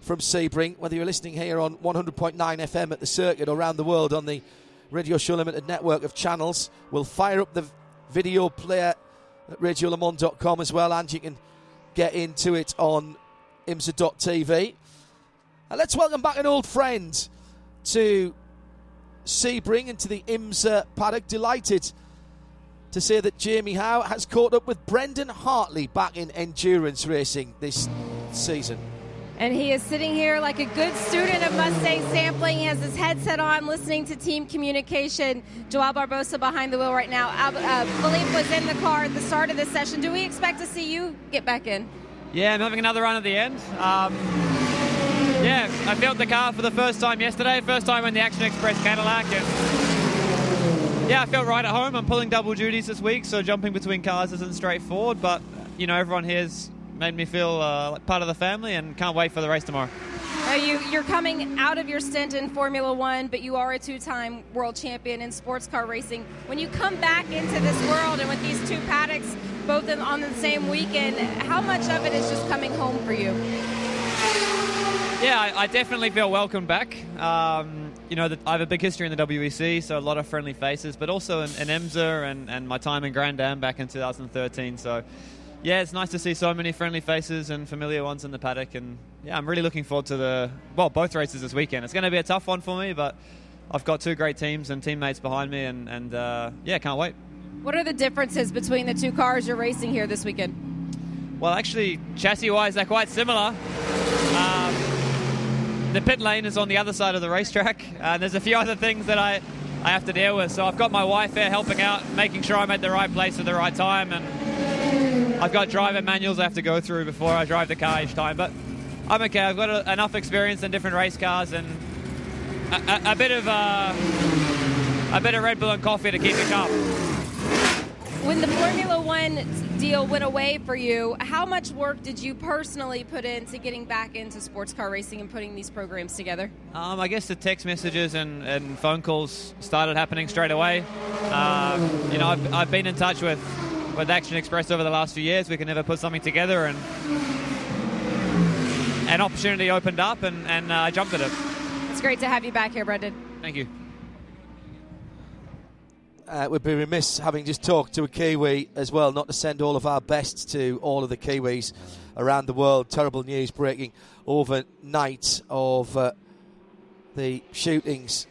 from Sebring. Whether you're listening here on 100.9 FM at the circuit or around the world on the Radio Show Limited network of channels, we'll fire up the video player at radiolemans.com as well, and you can get into it on IMSA.tv. And let's welcome back an old friend to Sebring and to the IMSA paddock. Delighted to say that Jamie Howe has caught up with Brendan Hartley back in endurance racing this season. And he is sitting here like a good student of Mustang sampling. He has his headset on, listening to team communication. Joao Barbosa behind the wheel right now. Uh, Filipe was in the car at the start of this session. Do we expect to see you get back in? Yeah, I'm having another run at the end. Um, yeah, I felt the car for the first time yesterday, first time in the Action Express Cadillac. And yeah, I felt right at home. I'm pulling double duties this week, so jumping between cars isn't straightforward, but you know, everyone here's made me feel uh, like part of the family and can't wait for the race tomorrow. Now you, you're coming out of your stint in Formula One, but you are a two time world champion in sports car racing. When you come back into this world and with these two paddocks both in, on the same weekend, how much of it is just coming home for you? Yeah, I, I definitely feel welcome back. Um, you know, the, I have a big history in the WEC, so a lot of friendly faces, but also in, in IMSA and, and my time in Grand Am back in 2013. So yeah, it's nice to see so many friendly faces and familiar ones in the paddock. And yeah, I'm really looking forward to the well, both races this weekend. It's going to be a tough one for me, but I've got two great teams and teammates behind me, and, and uh, yeah, can't wait. What are the differences between the two cars you're racing here this weekend? Well, actually, chassis-wise, they're quite similar. Um, the pit lane is on the other side of the racetrack, and there's a few other things that I I have to deal with. So I've got my wife there helping out, making sure I'm at the right place at the right time, and I've got driver manuals I have to go through before I drive the car each time, but I'm okay. I've got a, enough experience in different race cars and a, a, a bit of uh, a bit of Red Bull and coffee to keep me calm. When the Formula One deal went away for you, how much work did you personally put into getting back into sports car racing and putting these programs together? Um, I guess the text messages and, and, phone calls started happening straight away. Um, you know, I've, I've been in touch with with Action Express over the last few years. We can never put something together, and an opportunity opened up, and, and uh, I jumped at it. It's great to have you back here, Brendan. Thank you. Uh, we'd be remiss having just talked to a Kiwi as well, not to send all of our best to all of the Kiwis around the world. Terrible news breaking overnight of uh, the shootings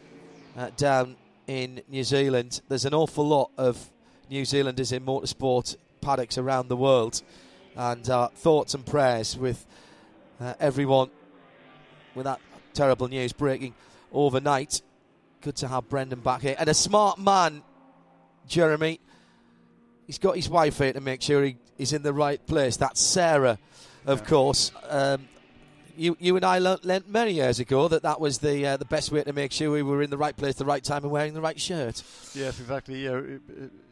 uh, down in New Zealand. There's an awful lot of New Zealanders in motorsport paddocks around the world. And uh, thoughts and prayers with uh, everyone with that terrible news breaking overnight. Good to have Brendan back here. And a smart man, Jeremy. He's got his wife here to make sure he, he's in the right place. That's Sarah, of course. Um, you, you and I learnt, many years ago that that was the uh, the best way to make sure we were in the right place, the right time, and wearing the right shirt. Yes, exactly. Yeah,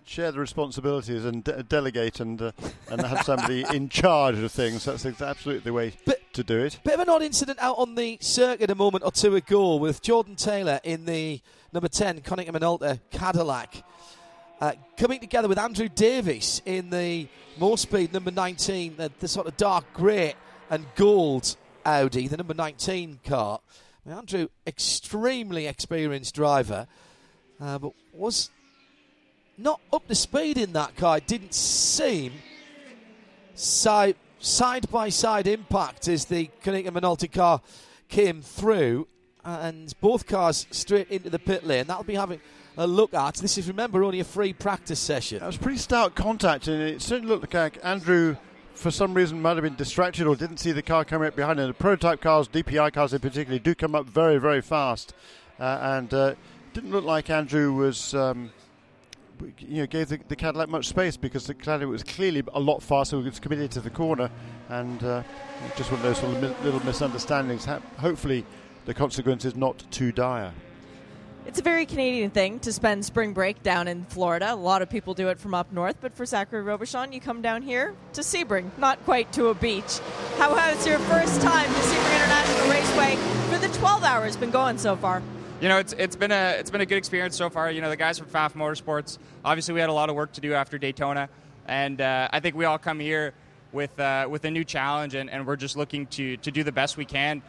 share the responsibilities and de- delegate and uh, and have somebody in charge of things. That's absolutely the way but, to do it. Bit of an odd incident out on the circuit a moment or two ago with Jordan Taylor in the number 10 Konica Minolta Cadillac. Uh, coming together with Andrew Davis in the Moorespeed number 19, the, the sort of dark grey and gold Audi, the number 19 car. Mean, Andrew, extremely experienced driver, uh, but was not up to speed in that car. It didn't seem side by side impact as the Konica Minolta car came through, and both cars straight into the pit lane. That'll be having a look at. This is remember only a free practice session. That was pretty stout contact, and it certainly looked like Andrew. For some reason, might have been distracted or didn't see the car coming up behind him. The prototype cars, DPI cars in particular, do come up very, very fast, uh, and uh, didn't look like Andrew was um, you know, gave the, the, Cadillac much space because the Cadillac was clearly a lot faster. It was committed to the corner, and uh, just one of those sort of little misunderstandings. Hopefully, the consequence is not too dire. It's a very Canadian thing to spend spring break down in Florida. A lot of people do it from up north, but for Zachary Robichon, you come down here to Sebring, not quite to a beach. How has your first time to Sebring International Raceway for the 12 hours been going so far? You know, it's it's been a it's been a good experience so far. You know, the guys from Pfaff Motorsports. Obviously, we had a lot of work to do after Daytona, and uh, I think we all come here with uh, with a new challenge, and, and we're just looking to to do the best we can.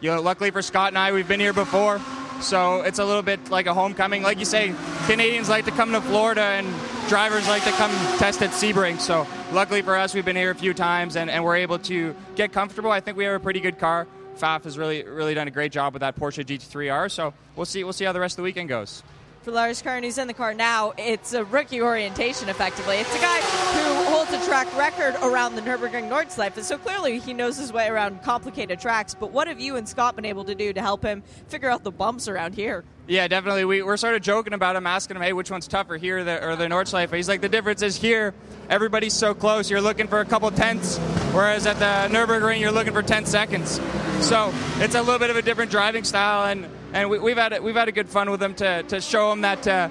You know, luckily for Scott and I, we've been here before, so it's a little bit like a homecoming. Like you say, Canadians like to come to Florida, and drivers like to come test at Sebring. So luckily for us, we've been here a few times, and, and we're able to get comfortable. I think we have a pretty good car. Pfaff has really really done a great job with that Porsche GT3R. So we'll see we'll see how the rest of the weekend goes for Lars Kern, who's in the car now, it's a rookie orientation, effectively. It's a guy who holds a track record around the Nürburgring Nordschleife, and so clearly he knows his way around complicated tracks. But what have you and Scott been able to do to help him figure out the bumps around here? Yeah, definitely. We, we're sort of joking about him, asking him, hey, which one's tougher, here or the, or the Nordschleife? He's like, the difference is here, everybody's so close. You're looking for a couple tenths, whereas at the Nürburgring, you're looking for 10 seconds. So it's a little bit of a different driving style, and and we, have had a, we've had a good fun with them to, to show them that, uh,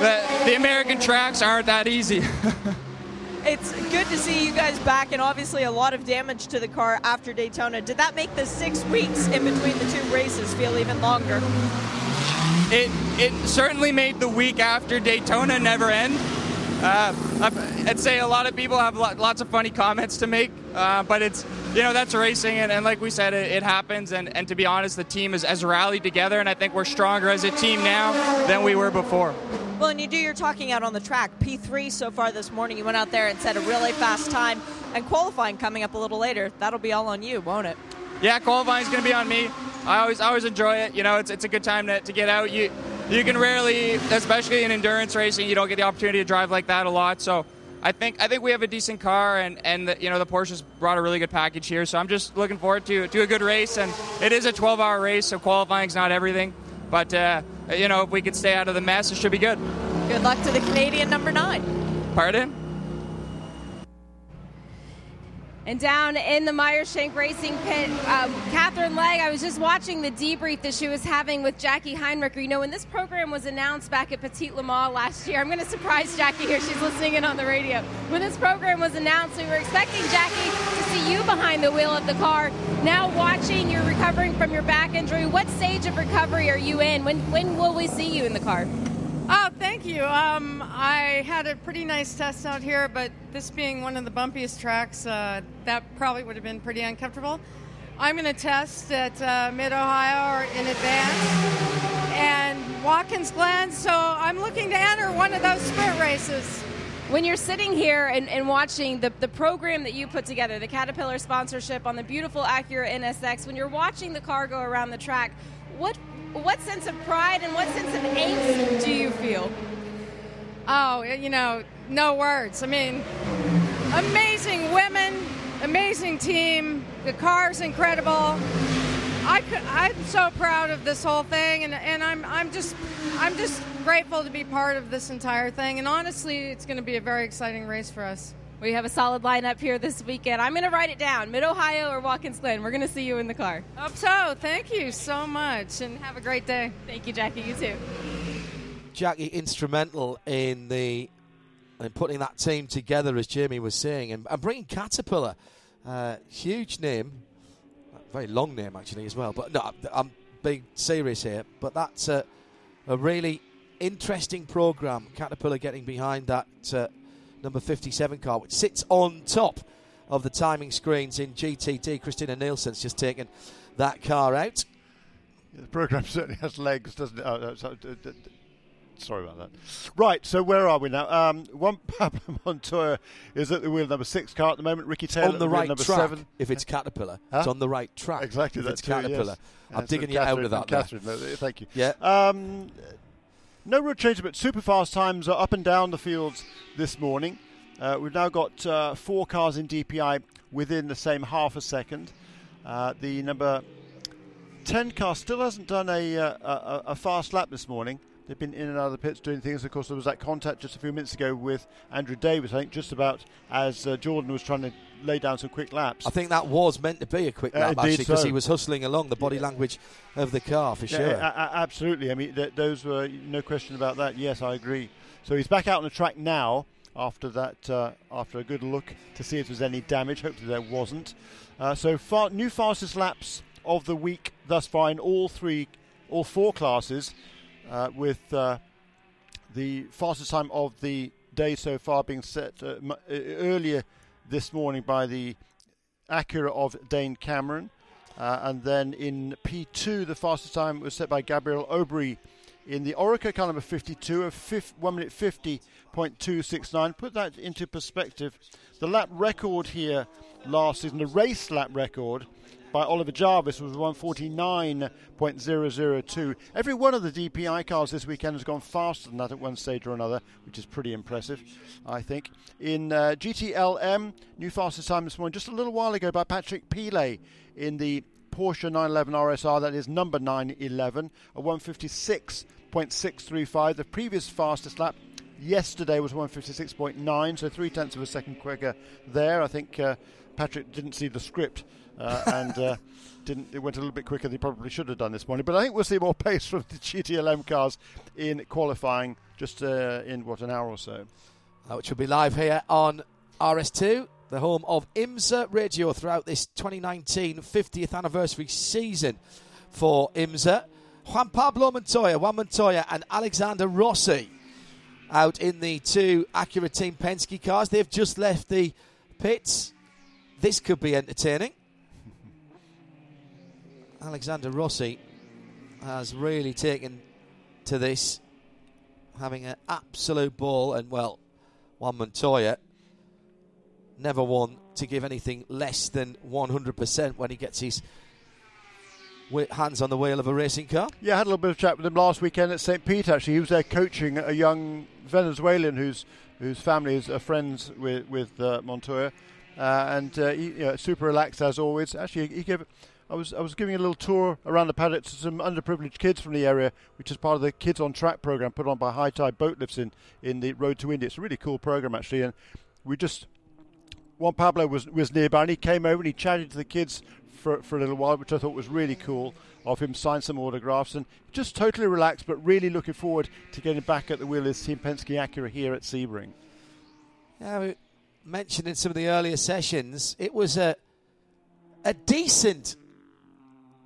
that the American tracks aren't that easy. it's good to see you guys back, and obviously a lot of damage to the car after Daytona. Did that make the six weeks in between the two races feel even longer? It it certainly made the week after Daytona never end. Uh, I'd say a lot of people have lots of funny comments to make, uh, but it's you know that's racing, and, and like we said, it, it, happens. And, and to be honest, the team has, has rallied together, and I think we're stronger as a team now than we were before. Well, and you do your talking out on the track. P3 so far this morning. You went out there and set a really fast time, and qualifying coming up a little later. That'll be all on you, won't it? Yeah, qualifying's going to be on me. I always I always enjoy it. You know, it's, it's a good time to, to get out. You you can rarely, especially in endurance racing, you don't get the opportunity to drive like that a lot. So I think I think we have a decent car, and and the, you know the Porsche's brought a really good package here. So I'm just looking forward to to a good race, and it is a 12-hour race, so qualifying's not everything. But uh, you know if we could stay out of the mess, it should be good. Good luck to the Canadian number nine. Pardon. And down in the Meyershank Racing pit, um, Katherine Legge, I was just watching the debrief that she was having with Jackie Heinricher. You know, when this program was announced back at Petit Le Mans last year, I'm going to surprise Jackie here. She's listening in on the radio. When this program was announced, we were expecting Jackie to see you behind the wheel of the car. Now watching, you're recovering from your back injury. What stage of recovery are you in? When, when will we see you in the car? Oh, thank you. Um, I had a pretty nice test out here, but this being one of the bumpiest tracks, uh, that probably would have been pretty uncomfortable. I'm going to test at uh, Mid Ohio in advance and Watkins Glen, so I'm looking to enter one of those sprint races. When you're sitting here and, and watching the, the program that you put together, the Caterpillar sponsorship on the beautiful Acura NSX, when you're watching the car go around the track, what what sense of pride and what sense of angst do you feel? Oh, you know, no words. I mean, amazing women, amazing team. The car's incredible. I am so proud of this whole thing, and, and I'm, I'm just I'm just grateful to be part of this entire thing. And honestly, it's going to be a very exciting race for us. We have a solid lineup here this weekend. I'm going to write it down Mid Ohio or Watkins Glen. We're going to see you in the car. Up so. Thank you so much and have a great day. Thank you, Jackie. You too. Jackie, instrumental in the in putting that team together, as Jamie was saying, and, and bringing Caterpillar. Uh, huge name, very long name actually as well. But no, I'm being serious here. But that's a, a really interesting program. Caterpillar getting behind that uh, number 57 car, which sits on top of the timing screens in GTD. Christina Nielsen's just taken that car out. The program certainly has legs, doesn't it? Oh, so, sorry about that. Right, so where are we now? Um, Juan Pablo Montoya is at the wheel number six car at the moment. Ricky Taylor on the right number track. seven. If it's Caterpillar, huh? it's on the right track. Exactly, that's Caterpillar. Yes. I'm digging you out of that. Katherine, no, thank you. Yeah. Um, no real change, but super fast times are up and down the fields this morning. Uh, we've now got uh, four cars in DPI within the same half a second. Uh, the number 10 car still hasn't done a, uh, a, a, fast lap this morning. They've been in and out of the pits doing things. Of course, there was that contact just a few minutes ago with Andrew Davis, I think, just about as uh, Jordan was trying to lay down some quick laps. I think that was meant to be a quick Uh, lap indeed actually because so. he was hustling along the body language of the car for Yeah, sure. a- a- absolutely. I mean, th- those were no question about that. Yes, I agree. So he's back out on the track now after that, uh, after a good look to see if there's any damage. Hopefully there wasn't. Uh, so far, new fastest laps of the week thus far in all three, all four classes, uh, with uh, the fastest time of the day so far being set uh, m- uh, earlier this morning by the Acura of Dane Cameron. Uh, and then in P2, the fastest time was set by Gabriel Aubry in the Orica car number 52 of fif- 1 minute 50.269. Put that into perspective. The lap record here last season, the race lap record by Oliver Jarvis was 149.002. Every one of the DPI cars this weekend has gone faster than that at one stage or another, which is pretty impressive, I think. In uh, GTLM, new fastest time this morning, just a little while ago by Patrick Pilet in the Porsche 911 RSR, that is number 911, a 156.635. The previous fastest lap yesterday was 156.9, so three tenths of a second quicker there. I think uh, Patrick didn't see the script uh, and uh, didn't. It went a little bit quicker than he probably should have done this morning. But I think we'll see more pace from the GTLM cars in qualifying just uh, in what an hour or so. uh, which will be live here on RS2, the home of IMSA Radio throughout this 2019 50th anniversary season for IMSA. Juan Pablo Montoya, Juan Montoya, and Alexander Rossi out in the two Acura Team Penske cars. They've just left the pits. This could be entertaining. Alexander Rossi has really taken to this, having an absolute ball, and well, Juan Montoya never one to give anything less than 100% when he gets his hands on the wheel of a racing car. Yeah, I had a little bit of chat with him last weekend at St. Pete. Actually, he was there coaching a young Venezuelan whose whose family is uh, friends with with uh, Montoya, uh, and uh, he, you know, super relaxed as always. Actually, he gave. I was I was giving a little tour around the paddock to some underprivileged kids from the area, which is part of the Kids on Track program put on by High Tide Boat Lifts in in the Road to Indy. It's a really cool program actually, and we just Juan Pablo was, was nearby and he came over and he chatted to the kids for, for a little while, which I thought was really cool of him, signed some autographs and just totally relaxed, but really looking forward to getting back at the wheel as Team Penske Acura here at Sebring. Yeah, we mentioned in some of the earlier sessions, it was a a decent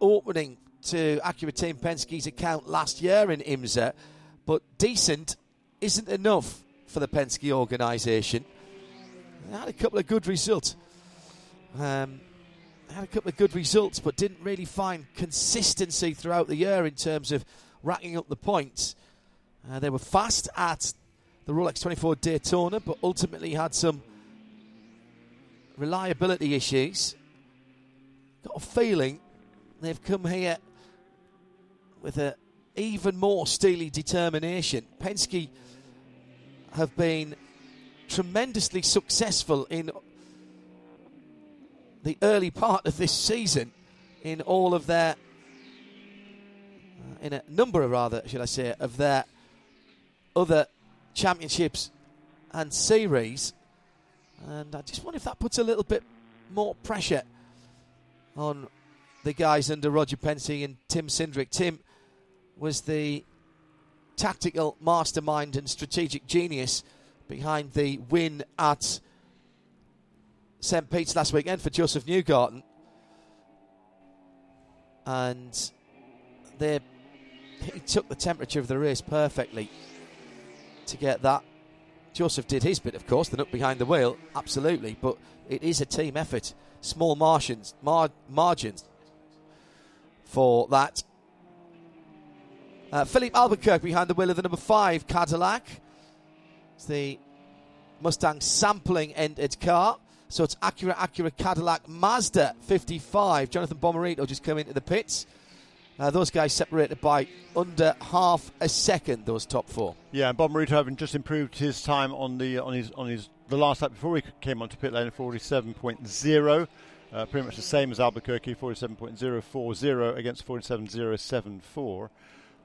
opening to Acura Team Penske's account last year in IMSA, but decent isn't enough for the Penske organisation. They had a couple of good results. Um, had a couple of good results, but didn't really find consistency throughout the year in terms of racking up the points. Uh, they were fast at the Rolex 24 Daytona, but ultimately had some reliability issues. Got a feeling they've come here with a even more steely determination. Penske have been tremendously successful in the early part of this season in all of their uh, in a number of rather should I say of their other championships and series and I just wonder if that puts a little bit more pressure on the guys under Roger Penske and Tim Cindric. Tim was the tactical mastermind and strategic genius behind the win at St. Pete's last weekend for Josef Newgarden. And they he took the temperature of the race perfectly to get that. Joseph did his bit, of course, the nut behind the wheel, absolutely, but it is a team effort. Small margins, mar- margins for that. Uh, Filipe Albuquerque behind the wheel of the number five Cadillac. It's the Mustang sampling entered car. So it's Acura, Acura, Cadillac, Mazda 55. Jonathan Bomarito just come into the pits. Uh, those guys separated by under half a second. Those top four. Yeah, and Bomarito having just improved his time on the on his on his the last lap before he came onto pit lane, 47.0. Uh, pretty much the same as Albuquerque, 47.040 against 47.074.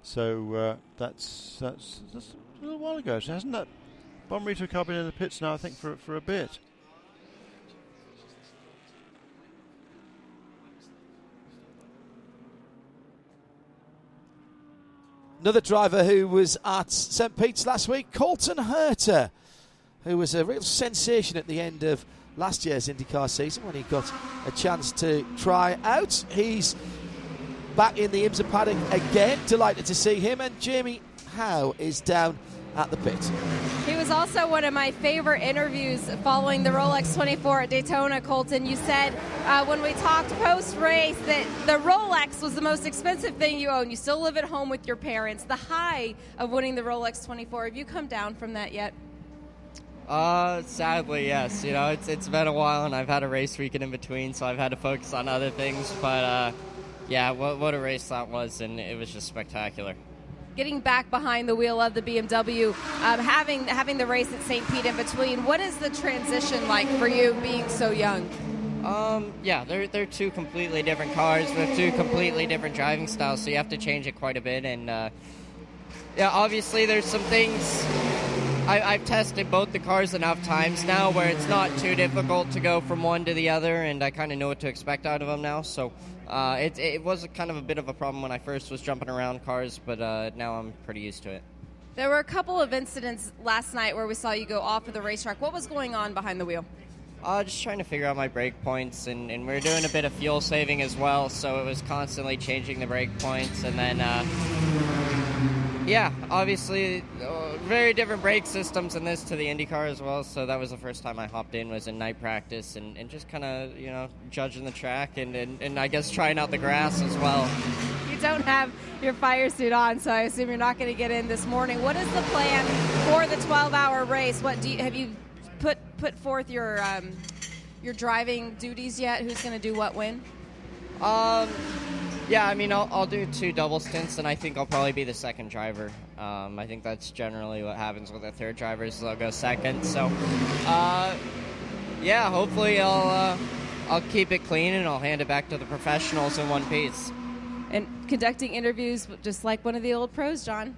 So uh, that's, that's that's a little while ago, so hasn't that? Bomarito car been in the pits now, I think, for for a bit. Another driver who was at St. Pete's last week, Colton Herta, who was a real sensation at the end of last year's IndyCar season when he got a chance to try out. He's back in the IMSA paddock again. Delighted to see him. And Jamie Howe is down at the pit. He was also one of my favorite interviews following the Rolex 24 at Daytona, Colton. You said uh, when we talked post race that the Rolex was the most expensive thing you own. You still live at home with your parents. The high of winning the Rolex 24. Have you come down from that yet? Uh, sadly, yes. You know, it's it's been a while, and I've had a race weekend in between, so I've had to focus on other things. But uh, yeah, what what a race that was, and it was just spectacular. Getting back behind the wheel of the BMW, um, having having the race at St. Pete in between, what is the transition like for you being so young? Um, yeah, they're they're two completely different cars with two completely different driving styles, so you have to change it quite a bit. And uh, yeah, obviously there's some things I, I've tested both the cars enough times now where it's not too difficult to go from one to the other, and I kind of know what to expect out of them now. So uh, it, it was kind of a bit of a problem when I first was jumping around cars, but uh, now I'm pretty used to it. There were a couple of incidents last night where we saw you go off of the racetrack. What was going on behind the wheel? Uh, just trying to figure out my brake points, and, and we are doing a bit of fuel saving as well, so it was constantly changing the brake points, and then uh, yeah, obviously, uh, very different brake systems in this to the IndyCar as well. So that was the first time I hopped in was in night practice and, and just kind of you know judging the track and, and, and I guess trying out the grass as well. You don't have your fire suit on, so I assume you're not going to get in this morning. What is the plan for the 12-hour race? What do you, have you put put forth your um, your driving duties yet? Who's going to do what when? Um, yeah, I mean, I'll, I'll do two double stints, and I think I'll probably be the second driver. Um, I think that's generally what happens with the third driver is they'll go second. So, uh, yeah, hopefully I'll uh, I'll keep it clean and I'll hand it back to the professionals in one piece. And conducting interviews just like one of the old pros, John.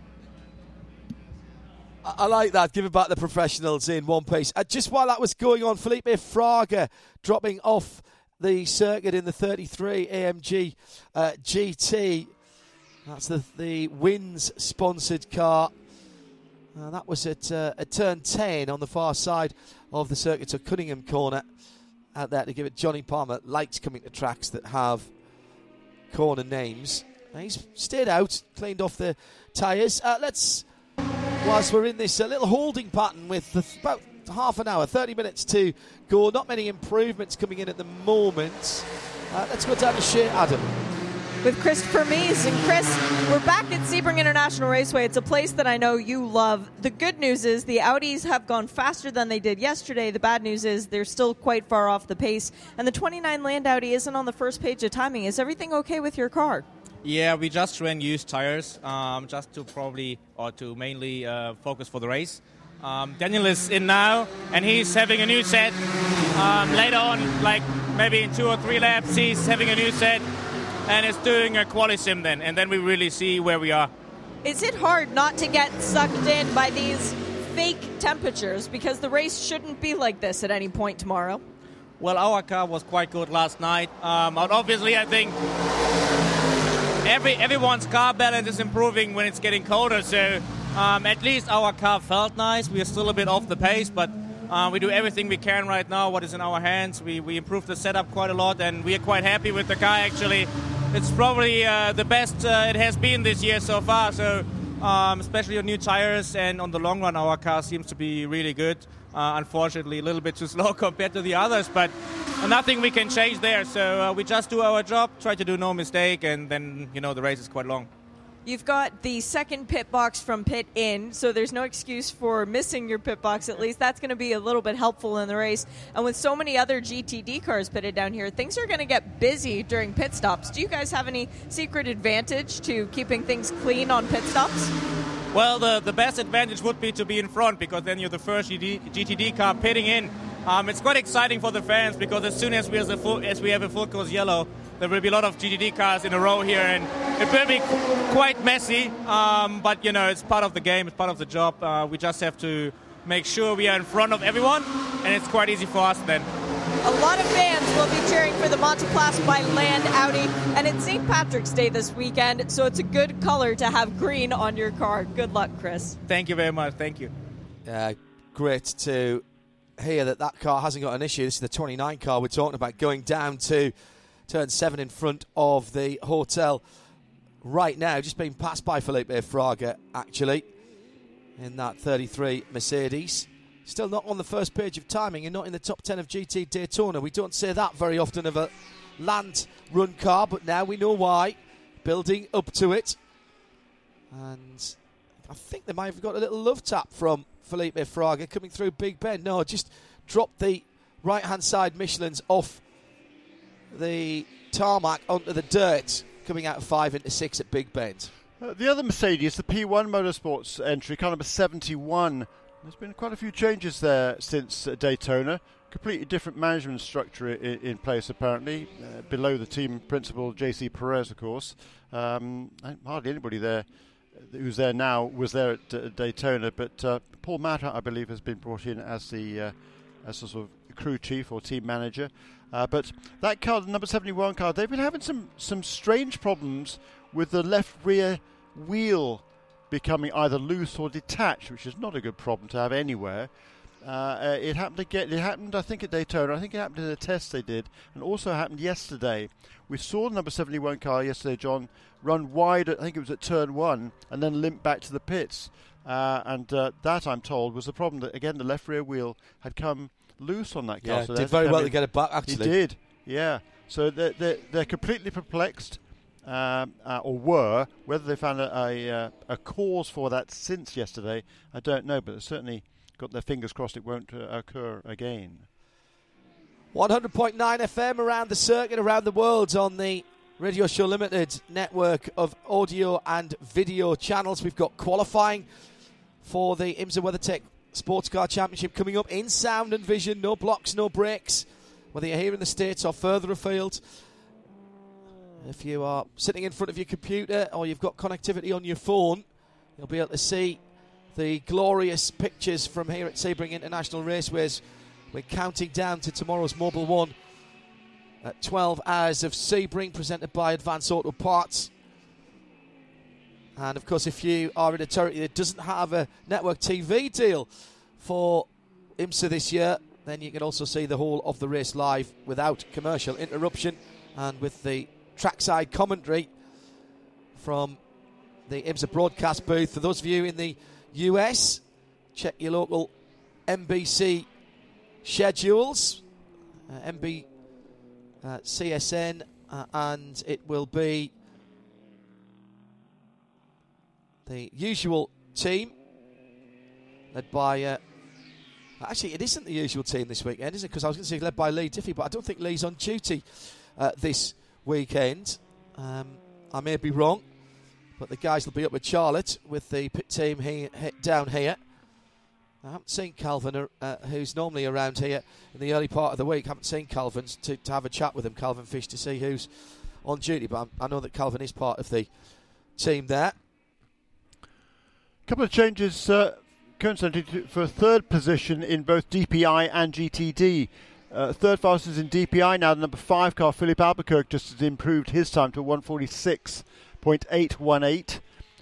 I like that. Give it back the professionals in one piece. Uh, just while that was going on, Felipe Fraga dropping off the circuit in the 33 AMG uh, GT. That's the, the Wynns sponsored car. Uh, that was at, uh, at turn 10 on the far side of the circuit, so Cunningham corner out there to give it Johnny Palmer. Likes coming to tracks that have corner names. He's stayed out, cleaned off the tyres. Uh, let's, whilst we're in this little holding pattern with the, about half an hour, 30 minutes to go. Not many improvements coming in at the moment. Uh, let's go down to Shea Adam. With Christopher Mies. And Chris, we're back at Sebring International Raceway. It's a place that I know you love. The good news is the Audis have gone faster than they did yesterday. The bad news is they're still quite far off the pace. And the 29 Land Audi isn't on the first page of timing. Is everything okay with your car? Yeah, we just ran used tires um, just to probably or to mainly uh, focus for the race. Um, Daniel is in now, and he's having a new set. Um, later on, like maybe in two or three laps, he's having a new set, and is doing a quali sim then, and then we really see where we are. Is it hard not to get sucked in by these fake temperatures because the race shouldn't be like this at any point tomorrow? Well, our car was quite good last night. Um, obviously, I think every everyone's car balance is improving when it's getting colder. So um, at least our car felt nice. We are still a bit off the pace, but uh, we do everything we can right now. What is in our hands? We we improved the setup quite a lot, and we are quite happy with the car. Actually, it's probably uh, the best uh, it has been this year so far. So. Um, especially on new tires and on the long run, our car seems to be really good. Uh, unfortunately, a little bit too slow compared to the others, but nothing we can change there. So uh, we just do our job, try to do no mistake, and then you know the race is quite long. You've got the second pit box from pit in, so there's no excuse for missing your pit box. At least that's going to be a little bit helpful in the race. And with so many other GTD cars pitted down here, things are going to get busy during pit stops. Do you guys have any secret advantage to keeping things clean on pit stops? Well, the, the best advantage would be to be in front because then you're the first GTD, GTD car pitting in. Um, it's quite exciting for the fans because as soon as we, a full, as we have a full course yellow, there will be a lot of GTD cars in a row here, and it will be quite messy. Um, but you know, it's part of the game, it's part of the job. Uh, we just have to make sure we are in front of everyone, and it's quite easy for us then. A lot of fans will be cheering for the Montaplast by Land Audi, and it's St. Patrick's Day this weekend, so it's a good color to have green on your car. Good luck, Chris. Thank you very much. Thank you. Uh, great to hear that that car hasn't got an issue. This is the 29 car we're talking about going down to turn seven in front of the hotel right now. Just being passed by Felipe Fraga, actually, in that 33 Mercedes. Still not on the first page of timing and not in the top 10 of GT Daytona. We don't say that very often of a land run car, but now we know why. Building up to it. And I think they might have got a little love tap from Felipe Fraga coming through Big Ben. No, just dropped the right hand side Michelin's off the tarmac onto the dirt, coming out of five into six at Big Bend. Uh, the other Mercedes, the P1 Motorsports entry, car number 71. There's been quite a few changes there since uh, Daytona. Completely different management structure in, in place, apparently. Uh, below the team principal, JC Perez, of course. Um, hardly anybody there who's there now was there at uh, Daytona, but uh, Paul Matter, I believe, has been brought in as the uh, as a sort of crew chief or team manager. Uh, but that car, the number 71 car, they've been having some, some strange problems with the left rear wheel becoming either loose or detached, which is not a good problem to have anywhere. Uh, uh, it happened again. It happened, I think, at Daytona. I think it happened in a test they did, and also happened yesterday. We saw the number 71 car yesterday, John, run wide. I think it was at turn one, and then limp back to the pits. Uh, and uh, that, I'm told, was the problem. That again, the left rear wheel had come loose on that car. Yeah, so did very well to get it back. Actually, he did. Yeah. So they're they're, they're completely perplexed, um, uh, or were. Whether they found a, a, uh, a cause for that since yesterday, I don't know. But they certainly got their fingers crossed it won't uh, occur again. 100.9 FM around the circuit, around the world on the Radio Show Limited network of audio and video channels. We've got qualifying for the IMSA WeatherTech Sports Car Championship coming up in sound and vision. No blocks, no breaks. Whether you're here in the States or further afield. If you are sitting in front of your computer or you've got connectivity on your phone, you'll be able to see the glorious pictures from here at Sebring International Raceways. We're counting down to tomorrow's Mobil One at 12 hours of Sebring, presented by Advance Auto Parts. And of course, if you are in a territory that doesn't have a network TV deal for IMSA this year, then you can also see the whole of the race live without commercial interruption and with the trackside commentary from the IMSA broadcast booth. For those of you in the US, check your local NBC schedules, uh, MB uh, CSN, uh, and it will be the usual team led by. Uh, actually, it isn't the usual team this weekend, is it? Because I was going to say led by Leigh Diffey, but I don't think Leigh's on duty uh, this weekend. Um, I may be wrong, but the guys will be up with Charlotte with the pit team he, he, down here. I haven't seen Calvin, uh, who's normally around here in the early part of the week. I haven't seen Calvin to, to have a chat with him, Calvin Fish, to see who's on duty. But I'm, i know that Calvin is part of the team there. Couple of changes, uh, for third position in both DPI and GTD. Uh, third fastest in DPI now, the number five car, Filipe Albuquerque, just has improved his time to 146.818.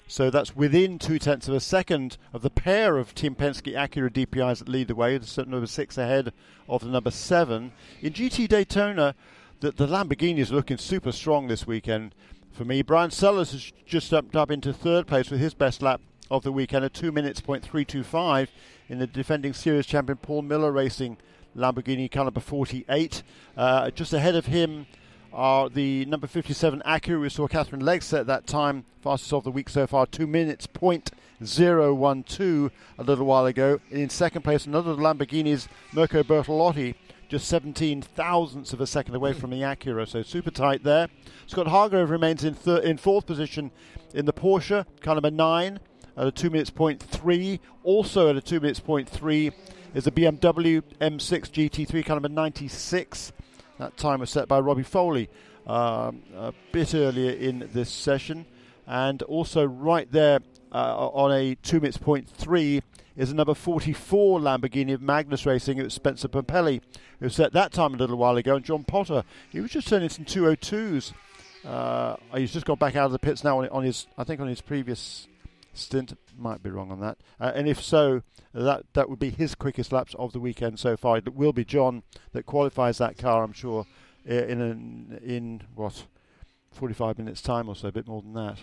So that's within two tenths of a second of the pair of Team Penske Acura DPIs that lead the way. The number six ahead of the number seven. In GT Daytona, the, the Lamborghini is looking super strong this weekend for me. Bryan Sellers has just jumped up into third place with his best lap of the weekend at 2 minutes point 325 in the defending series champion Paul Miller Racing Lamborghini car number 48. Uh, just ahead of him are the number 57 Acura. We saw Katherine Legge at that time, fastest of the week so far, 2 minutes point zero one two a little while ago. in second place, another Lamborghini's Mirko Bortolotti just 17 thousandths of a second away from the Acura, so super tight there. Scott Hargrove remains in, thir- in fourth position in the Porsche, car number 9 at a 2 minutes point 3. Also at a 2 minutes point 3 is the BMW M6 GT3, car number 96 that time was set by Robby Foley um, a bit earlier in this session. And also right there uh, on a two minutes point three is a number 44 Lamborghini of Magnus Racing. It was Spencer Pumpelly who set that time a little while ago, and John Potter. He was just turning some 202s. Uh, he's just got back out of the pits now on, on his, I think, on his previous stint. Might be wrong on that. Uh, and if so, that that would be his quickest laps of the weekend so far. It will be John that qualifies that car, I'm sure, in an, in what 45 minutes time or so, a bit more than that.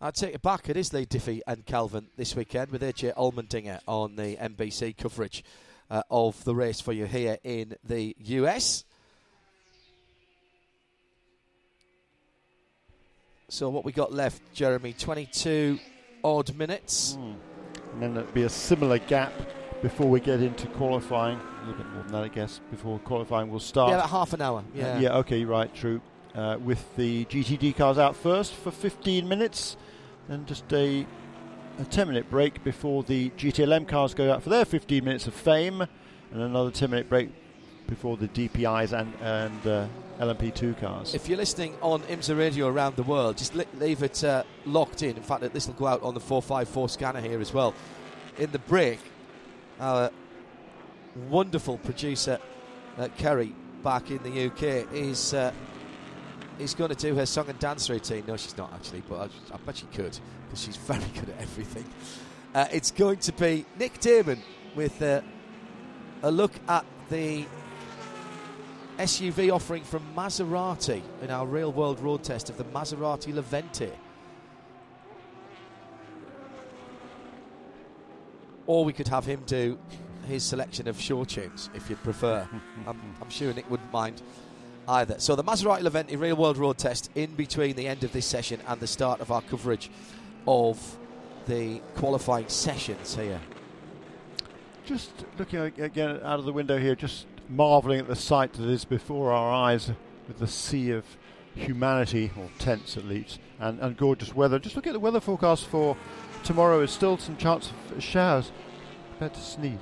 I take it back. It is Leigh Diffey and Calvin this weekend with AJ Allmendinger on the NBC coverage uh, of the race for you here in the US. So what we got left, Jeremy? Twenty-two odd minutes. Mm. And then there'll be a similar gap before we get into qualifying. A little bit more than that, I guess, before qualifying will start. Yeah, about half an hour. Yeah. yeah. Okay. Right. True. Uh, with the GTD cars out first for 15 minutes, and just a a 10 minute break before the GTLM cars go out for their 15 minutes of fame, and another 10 minute break before the DPIs and, and uh, LMP2 cars. If you're listening on IMSA radio around the world, just li- leave it uh, locked in. In fact, this will go out on the 454 scanner here as well. In the break, our wonderful producer, uh, Kerry, back in the UK, is. Uh, is going to do her song and dance routine. No, she's not actually, but I, I bet she could because she's very good at everything. Uh, it's going to be Nick Damon with uh, a look at the SUV offering from Maserati in our real world road test of the Maserati Levante. Or we could have him do his selection of short tunes if you'd prefer. I'm, I'm sure Nick wouldn't mind either. So the Maserati Levante real world road test in between the end of this session and the start of our coverage of the qualifying sessions here. Just looking again out of the window here, just marvelling at the sight that is before our eyes with the sea of humanity, or tents at least, and, and gorgeous weather. Just look at the weather forecast for tomorrow. Is still some chance of showers. Better sneeze.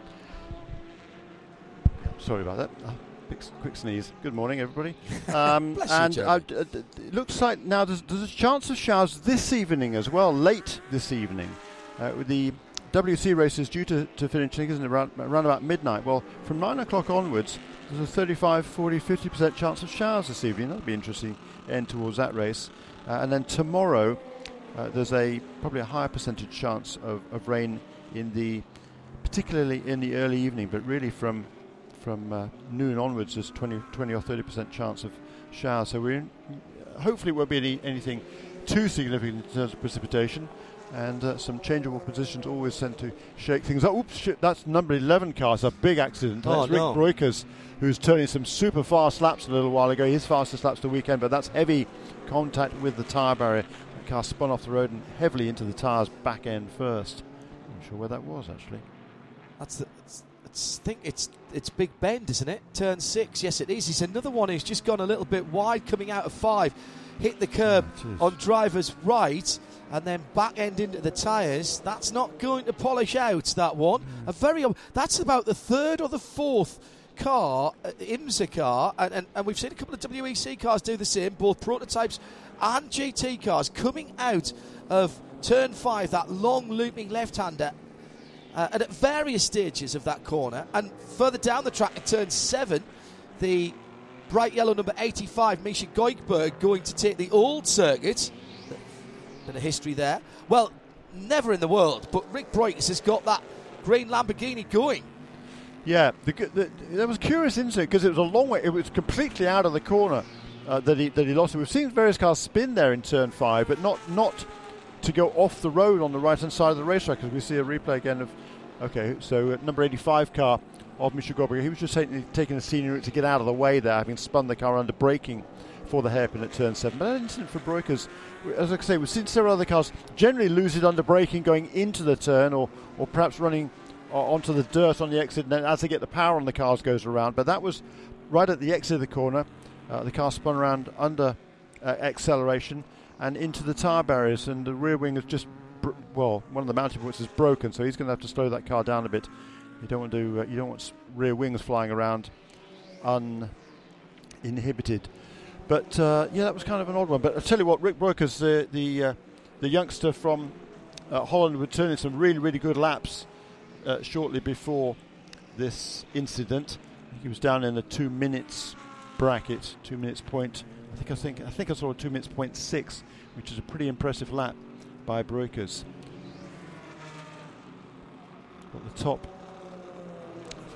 Sorry about that. Uh, quick, quick, sneeze. Good morning, everybody. Um, and uh, it looks like now there's, there's, a chance of showers this evening as well, late this evening. Uh, the WC race is due to, to finish, it, around, around about midnight. Well, from 9 o'clock onwards, there's a 35, 40, 50% chance of showers this evening. That'll be interesting end towards that race. Uh, and then tomorrow, uh, there's a probably a higher percentage chance of, of rain in the, particularly in the early evening, but really from from uh, noon onwards, there's 20, 20 or 30% chance of showers. So we're in, hopefully it won't be any, anything too significant in terms of precipitation and uh, some changeable positions always tend to shake things up. Oops, shit, that's number 11 car. It's a big accident. Oh, that's Rik no. Breukers, who's turning some super fast laps a little while ago. His fastest laps the weekend, but that's heavy contact with the tyre barrier. The car spun off the road and heavily into the tyres back end first. I'm not sure where that was actually. That's the. It's, it's, think it's it's Big Bend, isn't it? Turn six. Yes, it is. It's another one who's just gone a little bit wide coming out of five. Hit the curb Oh, on driver's right and then back end into the tyres. That's not going to polish out that one. A very that's about the third or the fourth car, uh, IMSA car, and, and, and we've seen a couple of WEC cars do the same, both prototypes and GT cars coming out of turn five, that long looping left-hander. Uh, and at various stages of that corner, and further down the track at turn seven, the bright yellow number 85, Misha Goikhberg, going to take the old circuit bit of history there. Well, never in the world, but Rik Breukers has got that green Lamborghini going. Yeah, the, the, there was curious incident because it was a long way. It was completely out of the corner uh, that he that he lost it. We've seen various cars spin there in turn five, but not not to go off the road on the right hand side of the racetrack. Because we see a replay again of okay, so uh, number eighty five car of Misha Goikhberg. He was just taking, taking a senior to get out of the way there, having spun the car under braking for the hairpin at turn seven. But that incident for Breukers, as I say, we've seen several other cars generally lose it under braking going into the turn, or or perhaps running uh, onto the dirt on the exit, and then as they get the power on the cars goes around. But that was right at the exit of the corner. Uh, the car spun around under uh, acceleration and into the tyre barriers, and the rear wing is just br- well, one of the mounting points is broken, so he's going to have to slow that car down a bit. You don't want to uh, you don't want rear wings flying around uninhibited. But uh, yeah, that was kind of an odd one. But I tell you what, Rik Breukers, the the uh, the youngster from uh, Holland were turning some really, really good laps uh, shortly before this incident. He was down in the two minutes bracket, two minutes point. I think I think I think I saw a two minutes point six, which is a pretty impressive lap by Breukers. Got the top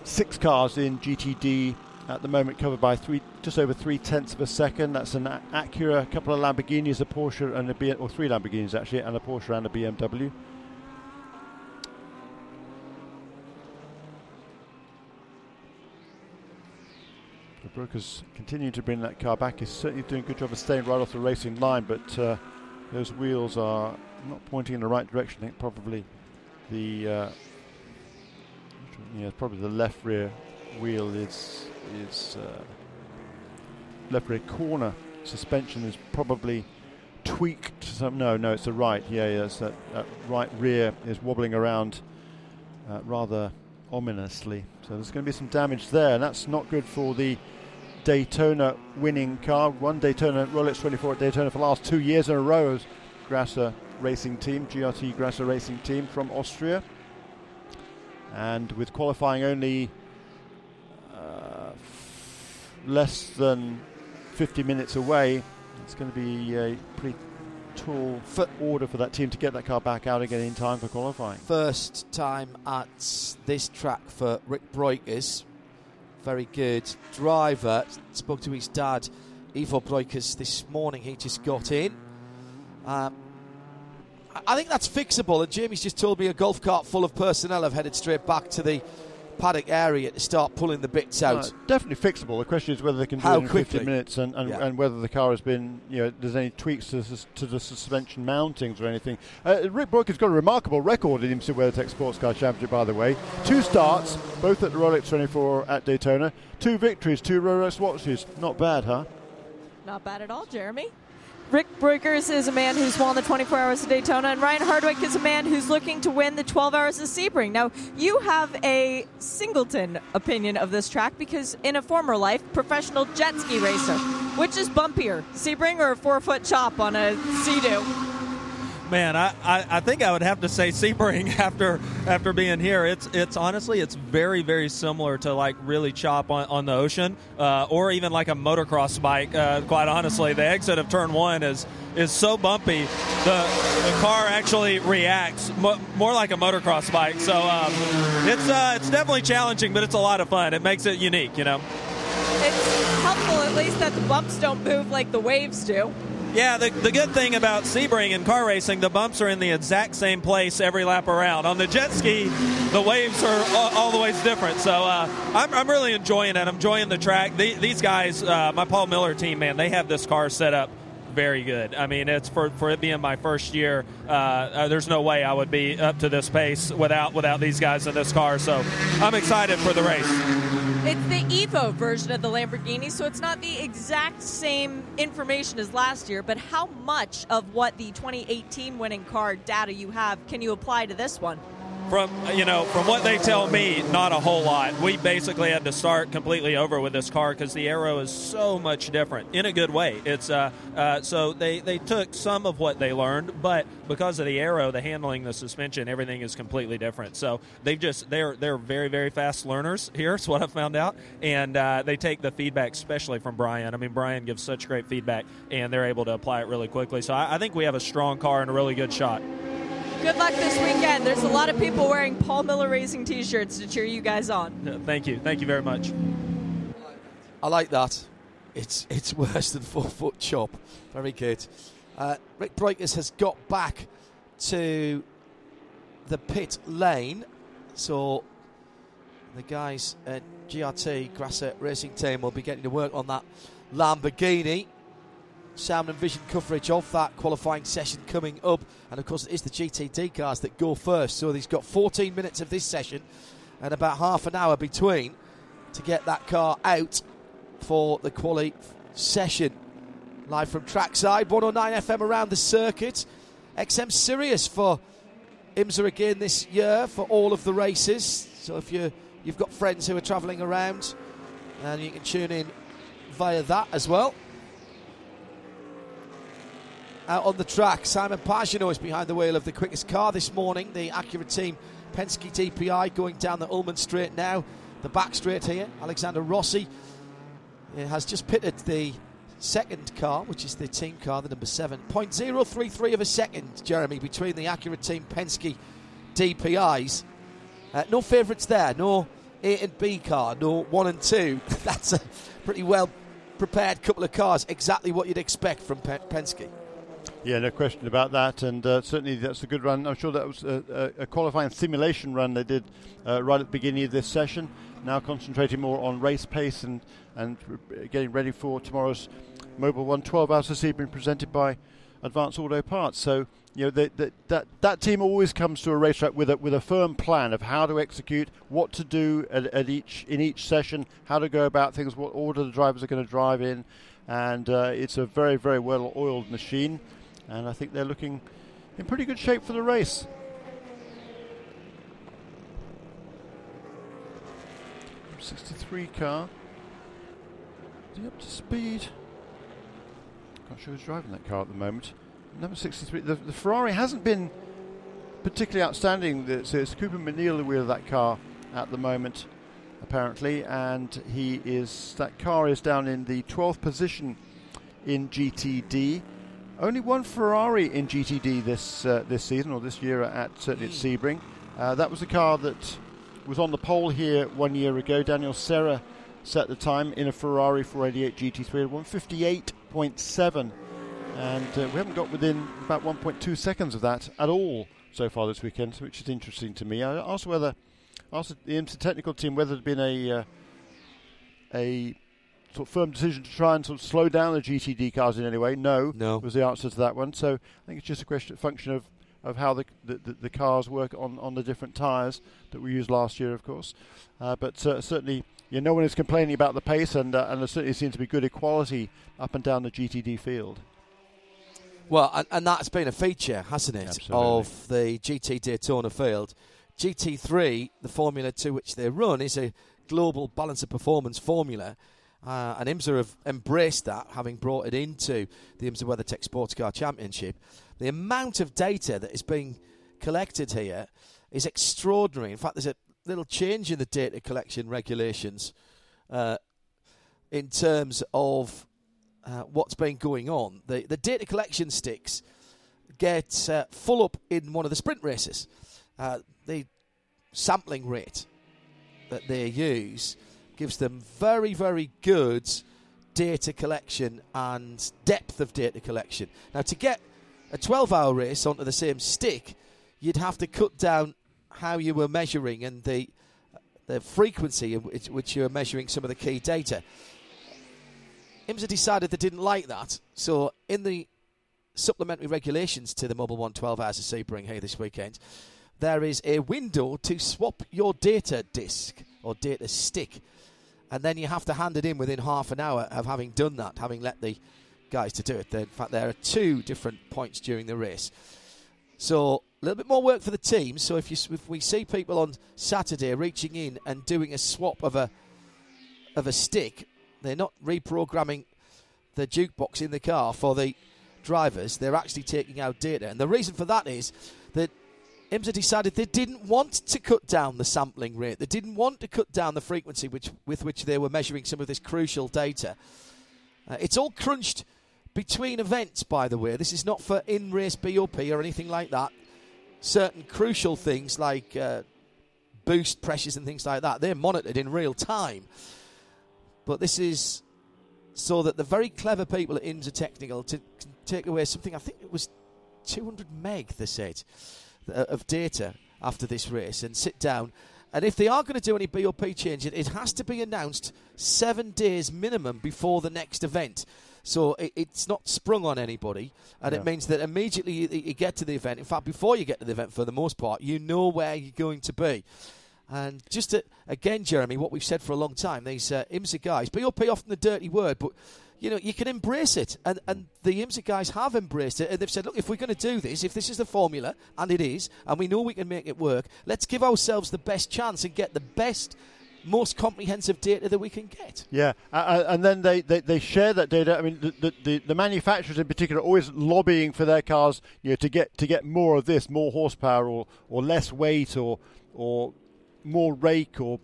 six cars in GTD at the moment covered by three, just over three tenths of a second. That's an Acura, a couple of Lamborghinis, a Porsche, and a B, or three Lamborghinis actually, and a Porsche and a BMW. The Breukers continuing to bring that car back. He's certainly doing a good job of staying right off the racing line, but uh, those wheels are not pointing in the right direction. I think probably the uh, yeah, probably the left rear wheel is is uh, left rear corner suspension is probably tweaked. Some no, no, it's the right. Yeah, yes, that, that right rear is wobbling around uh, rather ominously. So there's going to be some damage there, and that's not good for the Daytona winning car. One Daytona Rolex 24 at Daytona for the last two years in a row as Grasser Racing Team, GRT Grasser Racing Team from Austria. And with qualifying only less than 50 minutes away, it's going to be a pretty tall foot order for that team to get that car back out again in time for qualifying. First time at this track for Rik Breukers. Very good driver. Spoke to his dad, Ivo Breukers, this morning. He just got in. Um, I think that's fixable. And Jamie's just told me a golf cart full of personnel have headed straight back to the paddock area to start pulling the bits out. Uh, definitely fixable. The question is whether they can do How it in quickly? 50 minutes and, and, Yeah. and whether the car has been, you know, there's any tweaks to the, to the suspension mountings or anything. Uh, Rik Breukers has got a remarkable record in IMSA WeatherTech Sports Car Championship, by the way. Two starts, both at the Rolex 24 at Daytona. Two victories, two Rolex watches. Not bad, huh? Not bad at all, Jeremy. Rik Breukers is a man who's won the 24 Hours of Daytona, and Ryan Hardwick is a man who's looking to win the 12 Hours of Sebring. Now, you have a singleton opinion of this track because, in a former life, professional jet ski racer. Which is bumpier, Sebring or a four foot chop on a Sea-Doo? Man, I, I, I think I would have to say Sebring after after being here. It's it's honestly it's very very similar to like really chop on, on the ocean, uh, or even like a motocross bike. Uh, quite honestly, the exit of turn one is is so bumpy. The the car actually reacts mo- more like a motocross bike. So um, it's uh, it's definitely challenging, but it's a lot of fun. It makes it unique, you know. It's helpful at least that the bumps don't move like the waves do. Yeah, the, the good thing about Sebring and car racing, the bumps are in the exact same place every lap around. On the jet ski, the waves are all, the ways different. So uh, I'm, I'm really enjoying it. I'm enjoying the track. The, these guys, uh, my Paul Miller team, man, they have this car set up very good. I mean, it's for, for it being my first year. Uh, uh, there's no way I would be up to this pace without without these guys in this car. So I'm excited for the race. It's the Evo version of the Lamborghini, so it's not the exact same information as last year, but how much of what the 2018 winning car data you have can you apply to this one? From you know, from what they tell me, not a whole lot. We basically had to start completely over with this car because the aero is so much different in a good way. It's uh, uh, so they they took some of what they learned, but because of the aero, the handling, the suspension, everything is completely different. So they've just they're they're very very fast learners here. Is what I found out, and uh, they take the feedback, especially from Brian. I mean, Brian gives such great feedback, and they're able to apply it really quickly. So I, I think we have a strong car and a really good shot. Good luck this weekend. There's a lot of people wearing Paul Miller Racing t shirts to cheer you guys on. Thank you, thank you very much. I like that. It's it's worse than four foot chop. Very good. Uh, Rik Breukers has got back to the pit lane, so the guys at GRT Grasser Racing Team will be getting to work on that Lamborghini. Sound and vision coverage of that qualifying session coming up, and of course it is the GTD cars that go first. So he's got 14 minutes of this session and about half an hour between to get that car out for the quali session. Live from trackside, 109 FM around the circuit. XM Sirius for IMSA again this year for all of the races. So if you you've got friends who are travelling around, and you can tune in via that as well. Out on the track. Simon Pagenaud is behind the wheel of the quickest car this morning. The Acura team Penske DPI going down the Ulmann Straight now. The back straight here. Alexander Rossi has just pitted the second car, which is the team car, the number seven. 0.033 of a second, Jeremy, between the Acura team Penske DPIs. Uh, no favourites there. No A and B car. No one and two. That's a pretty well prepared couple of cars. Exactly what you'd expect from Penske. Yeah, no question about that, and uh, certainly that's a good run. I'm sure that was a, a, qualifying simulation run they did uh, right at the beginning of this session. Now concentrating more on race pace and and getting ready for tomorrow's Mobil One 12 hours of Sebring presented by Advanced Auto Parts. So you know they, they, that that team always comes to a racetrack with a with a firm plan of how to execute, what to do at, at each in each session, how to go about things, what order the drivers are going to drive in, and uh, it's a very very well oiled machine and I think they're looking in pretty good shape for the race. Sixty-three car. Is he up to speed? Not sure who's driving that car at the moment. Number sixty-three. The, the Ferrari hasn't been particularly outstanding. So it's Cooper MacNeil the wheel of that car at the moment, apparently, and he is that car is down in the 12th position in GTD. Only one Ferrari in GTD this uh, this season or this year at certainly at Sebring. Uh, that was the car that was on the pole here one year ago. Daniel Serra set the time in a Ferrari 488 GT3 at 158.7, and uh, we haven't got within about 1.2 seconds of that at all so far this weekend, which is interesting to me. I asked whether asked the IMSA technical team whether there'd been a uh, a sort of firm decision to try and sort of slow down the GTD cars in any way? No, no was the answer to that one. So I think it's just a question, of function of, of how the, the, the cars work on, on the different tyres that we used last year, of course. Uh, but uh, certainly, yeah, no one is complaining about the pace, and uh, and there certainly seems to be good equality up and down the GTD field. Well, and, and that's been a feature, hasn't it, Absolutely. of the GT Daytona field. GT3, the formula to which they run, is a global balance of performance formula uh, and IMSA have embraced that, having brought it into the IMSA WeatherTech Sports Car Championship. The amount of data that is being collected here is extraordinary. In fact, there's a little change in the data collection regulations uh, in terms of uh, what's been going on. The, the data collection sticks get uh, full up in one of the sprint races. Uh, the sampling rate that they use gives them very, very good data collection and depth of data collection. Now, to get a 12 hour race onto the same stick, you'd have to cut down how you were measuring and the, the frequency in which, which you were measuring some of the key data. IMSA decided they didn't like that, so in the supplementary regulations to the Mobil One 12 Hours of Sebring here this weekend, there is a window to swap your data disk or data stick and then you have to hand it in within half an hour of having done that, having let the guys to do it. In fact, there are two different points during the race. So a little bit more work for the team. So if you if we see people on Saturday reaching in and doing a swap of a of a stick, they're not reprogramming the jukebox in the car for the drivers. They're actually taking out data, and the reason for that is that IMSA decided they didn't want to cut down the sampling rate. They didn't want to cut down the frequency which, with which they were measuring some of this crucial data. Uh, it's all crunched between events, by the way. This is not for in race BOP or anything like that. Certain crucial things like uh, boost pressures and things like that, they're monitored in real time. But this is so that the very clever people at IMSA Technical to, can take away something, I think it was 200 meg, they said Uh, of data after this race and sit down. And if they are going to do any BOP change, it has to be announced seven days minimum before the next event. So it, it's not sprung on anybody, and Yeah. it means that immediately you, you get to the event. In fact, before you get to the event, for the most part, you know where you're going to be. And just to, again, Jeremy, what we've said for a long time, these uh, IMSA guys, BOP often the dirty word, but you know you can embrace it, and and the IMSA guys have embraced it, and they've said, look, if we're going to do this, if this is the formula, and it is, and we know we can make it work, let's give ourselves the best chance and get the best most comprehensive data that we can get. Yeah, uh, and then they, they, they share that data. I mean, the, the, the, manufacturers in particular are always lobbying for their cars, you know, to get to get more of this, more horsepower, or, or less weight, or or more rake, or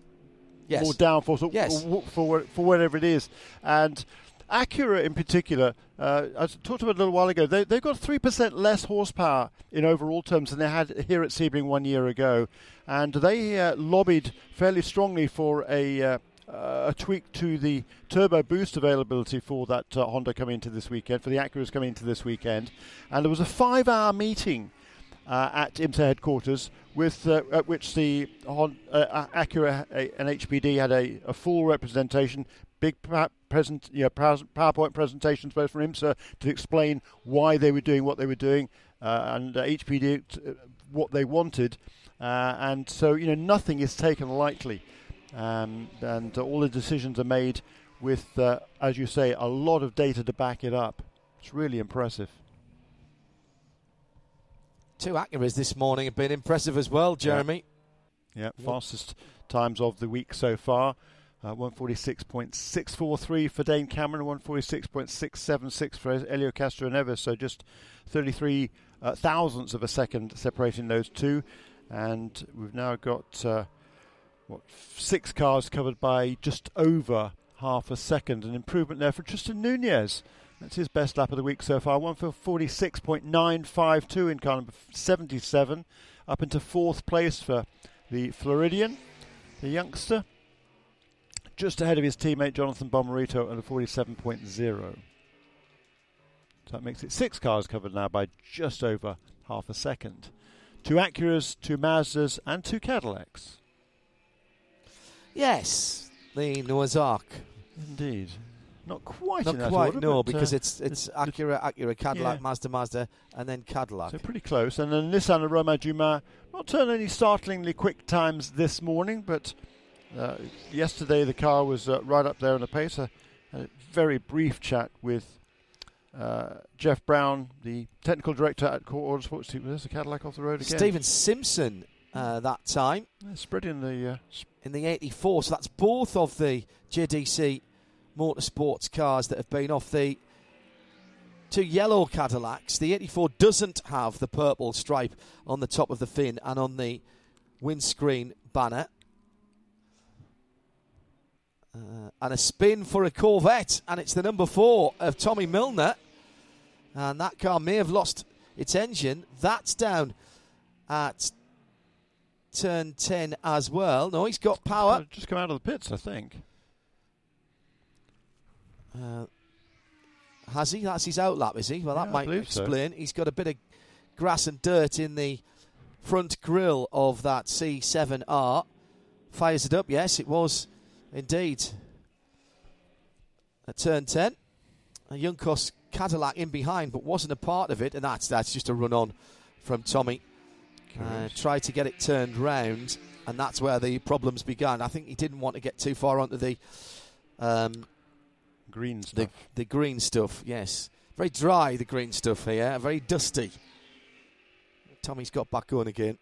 Yes. more downforce, or, Yes. or, for for whatever it is. And Acura in particular, uh, I talked about a little while ago. They they've got three percent less horsepower in overall terms than they had here at Sebring one year ago, and they uh, lobbied fairly strongly for a. Uh, uh, a tweak to the turbo boost availability for that uh, Honda coming into this weekend, for the Acuras coming into this weekend. And there was a five hour meeting uh, at IMSA headquarters, with uh, at which the uh, Acura uh, and HPD had a, a full representation, big present, you know, PowerPoint presentations both from IMSA to explain why they were doing what they were doing, uh, and uh, HPD t- uh, what they wanted, uh, and so you know nothing is taken lightly, um, and uh, all the decisions are made with, uh, as you say, a lot of data to back it up. It's really impressive. Two Acuras this morning have been impressive as well, Jeremy. Yeah, fastest times of the week so far. Uh, 146.643 for Dane Cameron, 146.676 for Helio Castroneves. So just 33 uh, thousandths of a second separating those two. And we've now got uh, what six cars covered by just over half a second. An improvement there for Tristan Nunez. That's his best lap of the week so far. One for 46.952 in car number 77, up into fourth place for the Floridian, the youngster, just ahead of his teammate Jonathan Bomarito at a 47.0. So that makes it six cars covered now by just over half a second. Two Acuras, two Mazdas, and two Cadillacs. Yes, the Noah's Ark. Indeed. Not quite Not in that quite, order, no, because uh, it's it's the- Acura, Acura, Cadillac, yeah. Mazda, Mazda, and then Cadillac. So pretty close. And then Nissan and Romain Dumas not turned any startlingly quick times this morning, but uh, yesterday the car was uh, right up there on the pace. A, a very brief chat with uh, Jeff Brown, the technical director at Core Autosports. See, There's a Cadillac off the road again. Stephen Simpson uh, that time. spreading the uh, in the 84. So that's both of the JDC Motorsports cars that have been off the two yellow Cadillacs. The 84 doesn't have the purple stripe on the top of the fin and on the windscreen banner. Uh, and a spin for a Corvette, and it's the number four of Tommy Milner. And that car may have lost its engine. That's down at turn 10 as well. No, he's got power. Just come out of the pits, I think. Uh, has he? That's his outlap, is he? Well, that Yeah, might believe so. explain. He's got a bit of grass and dirt in the front grille of that C7R. Fires it up, yes, it was indeed. At turn 10. A Juncos Cadillac in behind, but wasn't a part of it, and that's that's just a run on from Tommy. Uh, tried to get it turned round, and that's where the problems began. I think he didn't want to get too far onto the um, green the, the green stuff, yes. Very dry, the green stuff here, very dusty. Tommy's got back on again.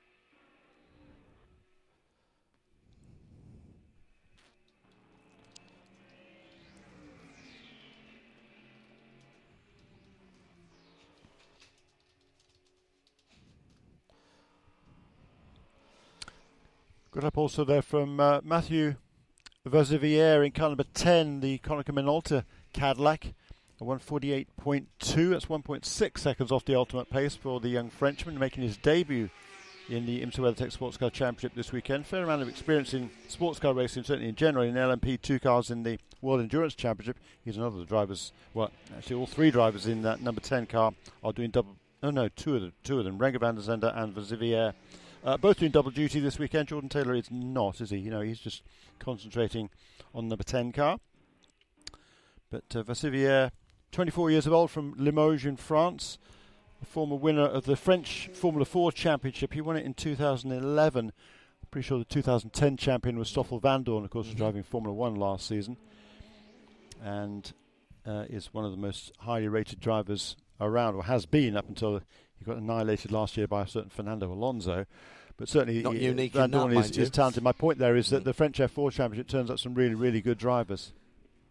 Good up also there from uh, Matthew Vaziviere in car number 10, the Konica Minolta Cadillac. A 148.2, that's 1.6 seconds off the ultimate pace for the young Frenchman, making his debut in the IMSA WeatherTech Sports Car Championship this weekend. Fair amount of experience in sports car racing, certainly in general, in LMP two cars in the World Endurance Championship. He's another of the drivers, well, actually all three drivers in that number 10 car are doing double, oh no, two of them, two of them, Renger van der Zande and Vaxiviere. Uh, both doing double duty this weekend. Jordan Taylor is not, is he? You know, he's just concentrating on number 10 car. But uh, Vaxiviere, 24 years of old from Limoges in France, a former winner of the French Formula 4 Championship. He won it in 2011. Pretty sure the 2010 champion was Stoffel Vandoorne, of course, was driving Formula 1 last season. And uh, is one of the most highly rated drivers around, or has been up until he got annihilated last year by a certain Fernando Alonso. but certainly Not he- unique Van in that, is, is talented. My point there is that the French F4 Championship turns up some really, really good drivers.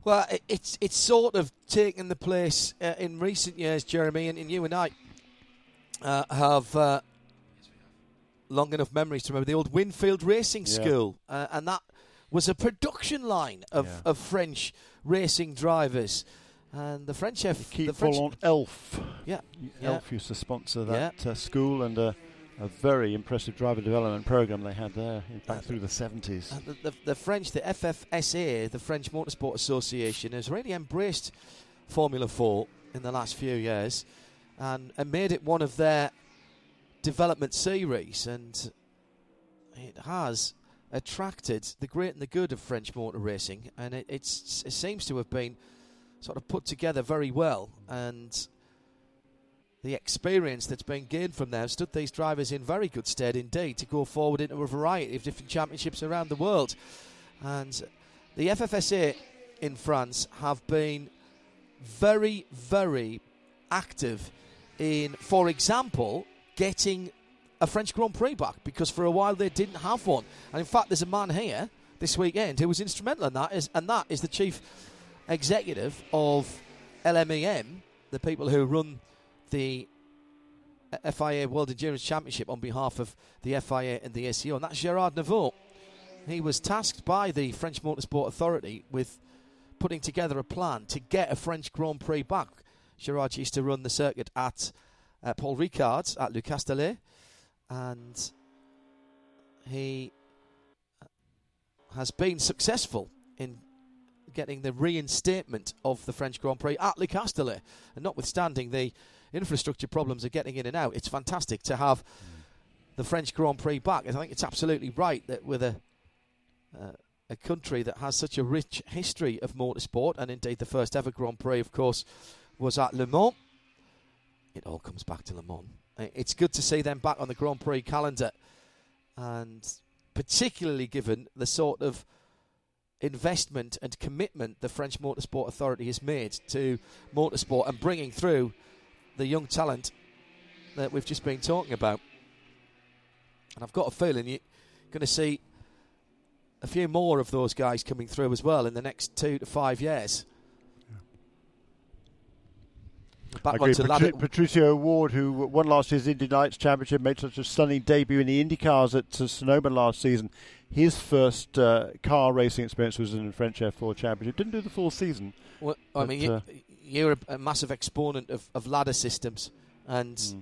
Well, it's it's sort of taken the place uh, in recent years, Jeremy, and, and you and I uh, have uh, long enough memories to remember the old Winfield Racing Yeah. School, uh, and that was a production line of, Yeah. of French racing drivers. And the French F, Keep the French, Elf. Yeah, yeah. Elf used to sponsor that uh, school and uh, a very impressive driver development program they had there back through the 70s. Uh, the, the, the French, the FFSA, the French Motorsport Association, has really embraced Formula 4 in the last few years and, and made it one of their development series. And it has attracted the great and the good of French motor racing. And it, it's, it seems to have been sort of put together very well. And the experience that's been gained from there stood these drivers in very good stead indeed to go forward into a variety of different championships around the world. And the FFSA in France have been very, very active in, for example, getting a French Grand Prix back because for a while they didn't have one. And in fact, there's a man here this weekend who was instrumental in that, is, and that is the chief executive of LMEM, the people who run the uh, FIA World Endurance Championship on behalf of the FIA and the ACO, and that's Gerard Neveu. He was tasked by the French Motorsport Authority with putting together a plan to get a French Grand Prix back. Gerard used to run the circuit at uh, Paul Ricard's at Le Castellet, and he has been successful in getting the reinstatement of the French Grand Prix at Le Castellet. And notwithstanding the infrastructure problems of getting in and out, it's fantastic to have the French Grand Prix back. And I think it's absolutely right that with a uh, a country that has such a rich history of motorsport, and indeed the first ever Grand Prix, of course, was at Le Mans. It all comes back to Le Mans. It's good to see them back on the Grand Prix calendar, and particularly given the sort of investment and commitment the French Motorsport Authority has made to motorsport and bringing through the young talent that we've just been talking about. And I've got a feeling you're going to see a few more of those guys coming through as well in the next two to five years. Back I agree. onto Patri- Patricio O'Ward, who won last year's Indy Lights Championship, made such a stunning debut in the Indy cars at Sonoma last season. His first uh, car racing experience was in the French F4 Championship. Didn't do the full season. Well, I but, mean, you, uh, you're a, a massive exponent of, of ladder systems, and Hmm.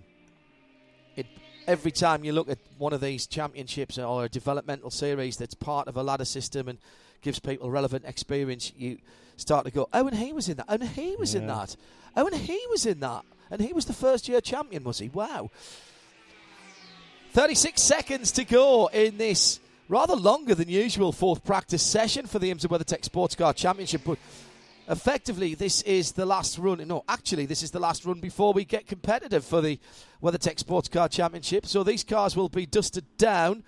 it, every time you look at one of these championships or a developmental series that's part of a ladder system and gives people relevant experience, you start to go, "Oh, and he was in that. Oh, and he was in that. Oh, and he was in that. And he was the first year champion, was he? Wow." 36 seconds to go in this rather longer than usual fourth practice session for the IMSA WeatherTech Sports Car Championship. But effectively, this is the last run. No, actually, this is the last run before we get competitive for the WeatherTech Sports Car Championship. So these cars will be dusted down,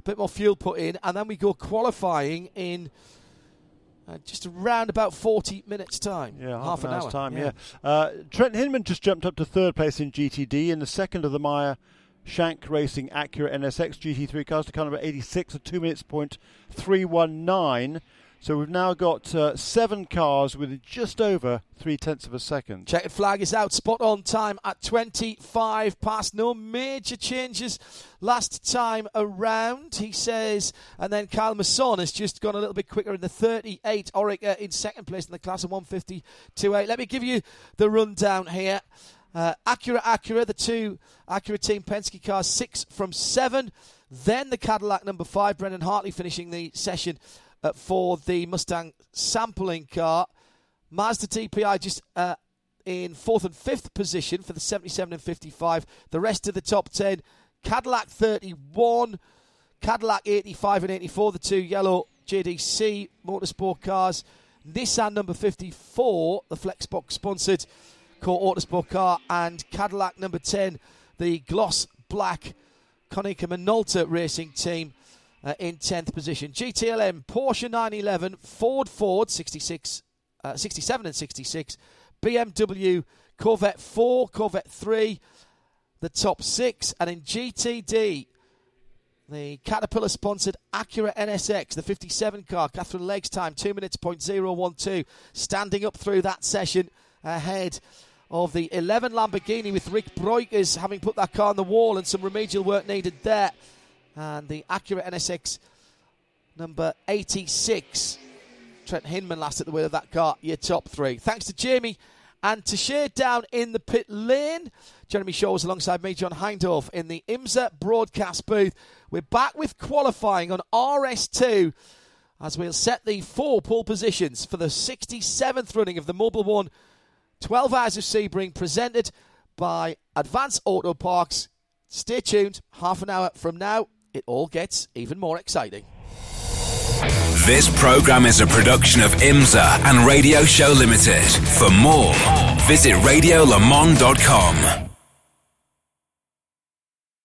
a bit more fuel put in, and then we go qualifying in uh, just around about 40 minutes' time. Yeah, half, an hour's hour. time. Yeah. Uh, Trent Hindman just jumped up to third place in GTD in the second of the Meyer Shank Racing Acura NSX GT3 cars to car number 86 at two minutes point three one nine. So we've now got uh, seven cars with just over three tenths of a second. Checkered flag is out. Spot on time at 25 past. No major changes last time around, he says. And then Kyle Masson has just gone a little bit quicker in the 38. Oreca in second place in the class of 150.28. Let me give you the rundown here. Uh, Acura, Acura, the two Acura Team Penske cars, six from seven. Then the Cadillac number five, Brendan Hartley finishing the session uh, for the Mustang sampling car. Mazda DPI just uh, in fourth and fifth position for the 77 and 55. The rest of the top 10 Cadillac 31, Cadillac 85 and 84, the two yellow JDC motorsport cars. Nissan number 54, the Flexbox sponsored Core Autosport car, and Cadillac number 10, the gloss black Konica Minolta racing team uh, in 10th position. GTLM, Porsche 911, Ford Ford 66, uh, 67 and 66, BMW Corvette 4, Corvette 3, the top six, and in GTD, The Caterpillar sponsored Acura NSX, the 57 car, Katherine Legge's time, 2 minutes point zero one two, standing up through that session ahead of the 11 Lamborghini with Rik Breukers having put that car on the wall and some remedial work needed there. And the Acura NSX number 86. Trent Hindman last at the wheel of that car, your top three. Thanks to Jamie and to Shea down in the pit lane. Jeremy Shaw's alongside me, John Hindhaugh, in the IMSA broadcast booth. We're back with qualifying on RS2 as we'll set the four pole positions for the 67th running of the Mobil One 12 Hours of Sebring presented by Advance Auto Parts. Stay tuned. Half an hour from now, it all gets even more exciting. This program is a production of IMSA and Radio Show Limited. For more, visit radiolemans.com.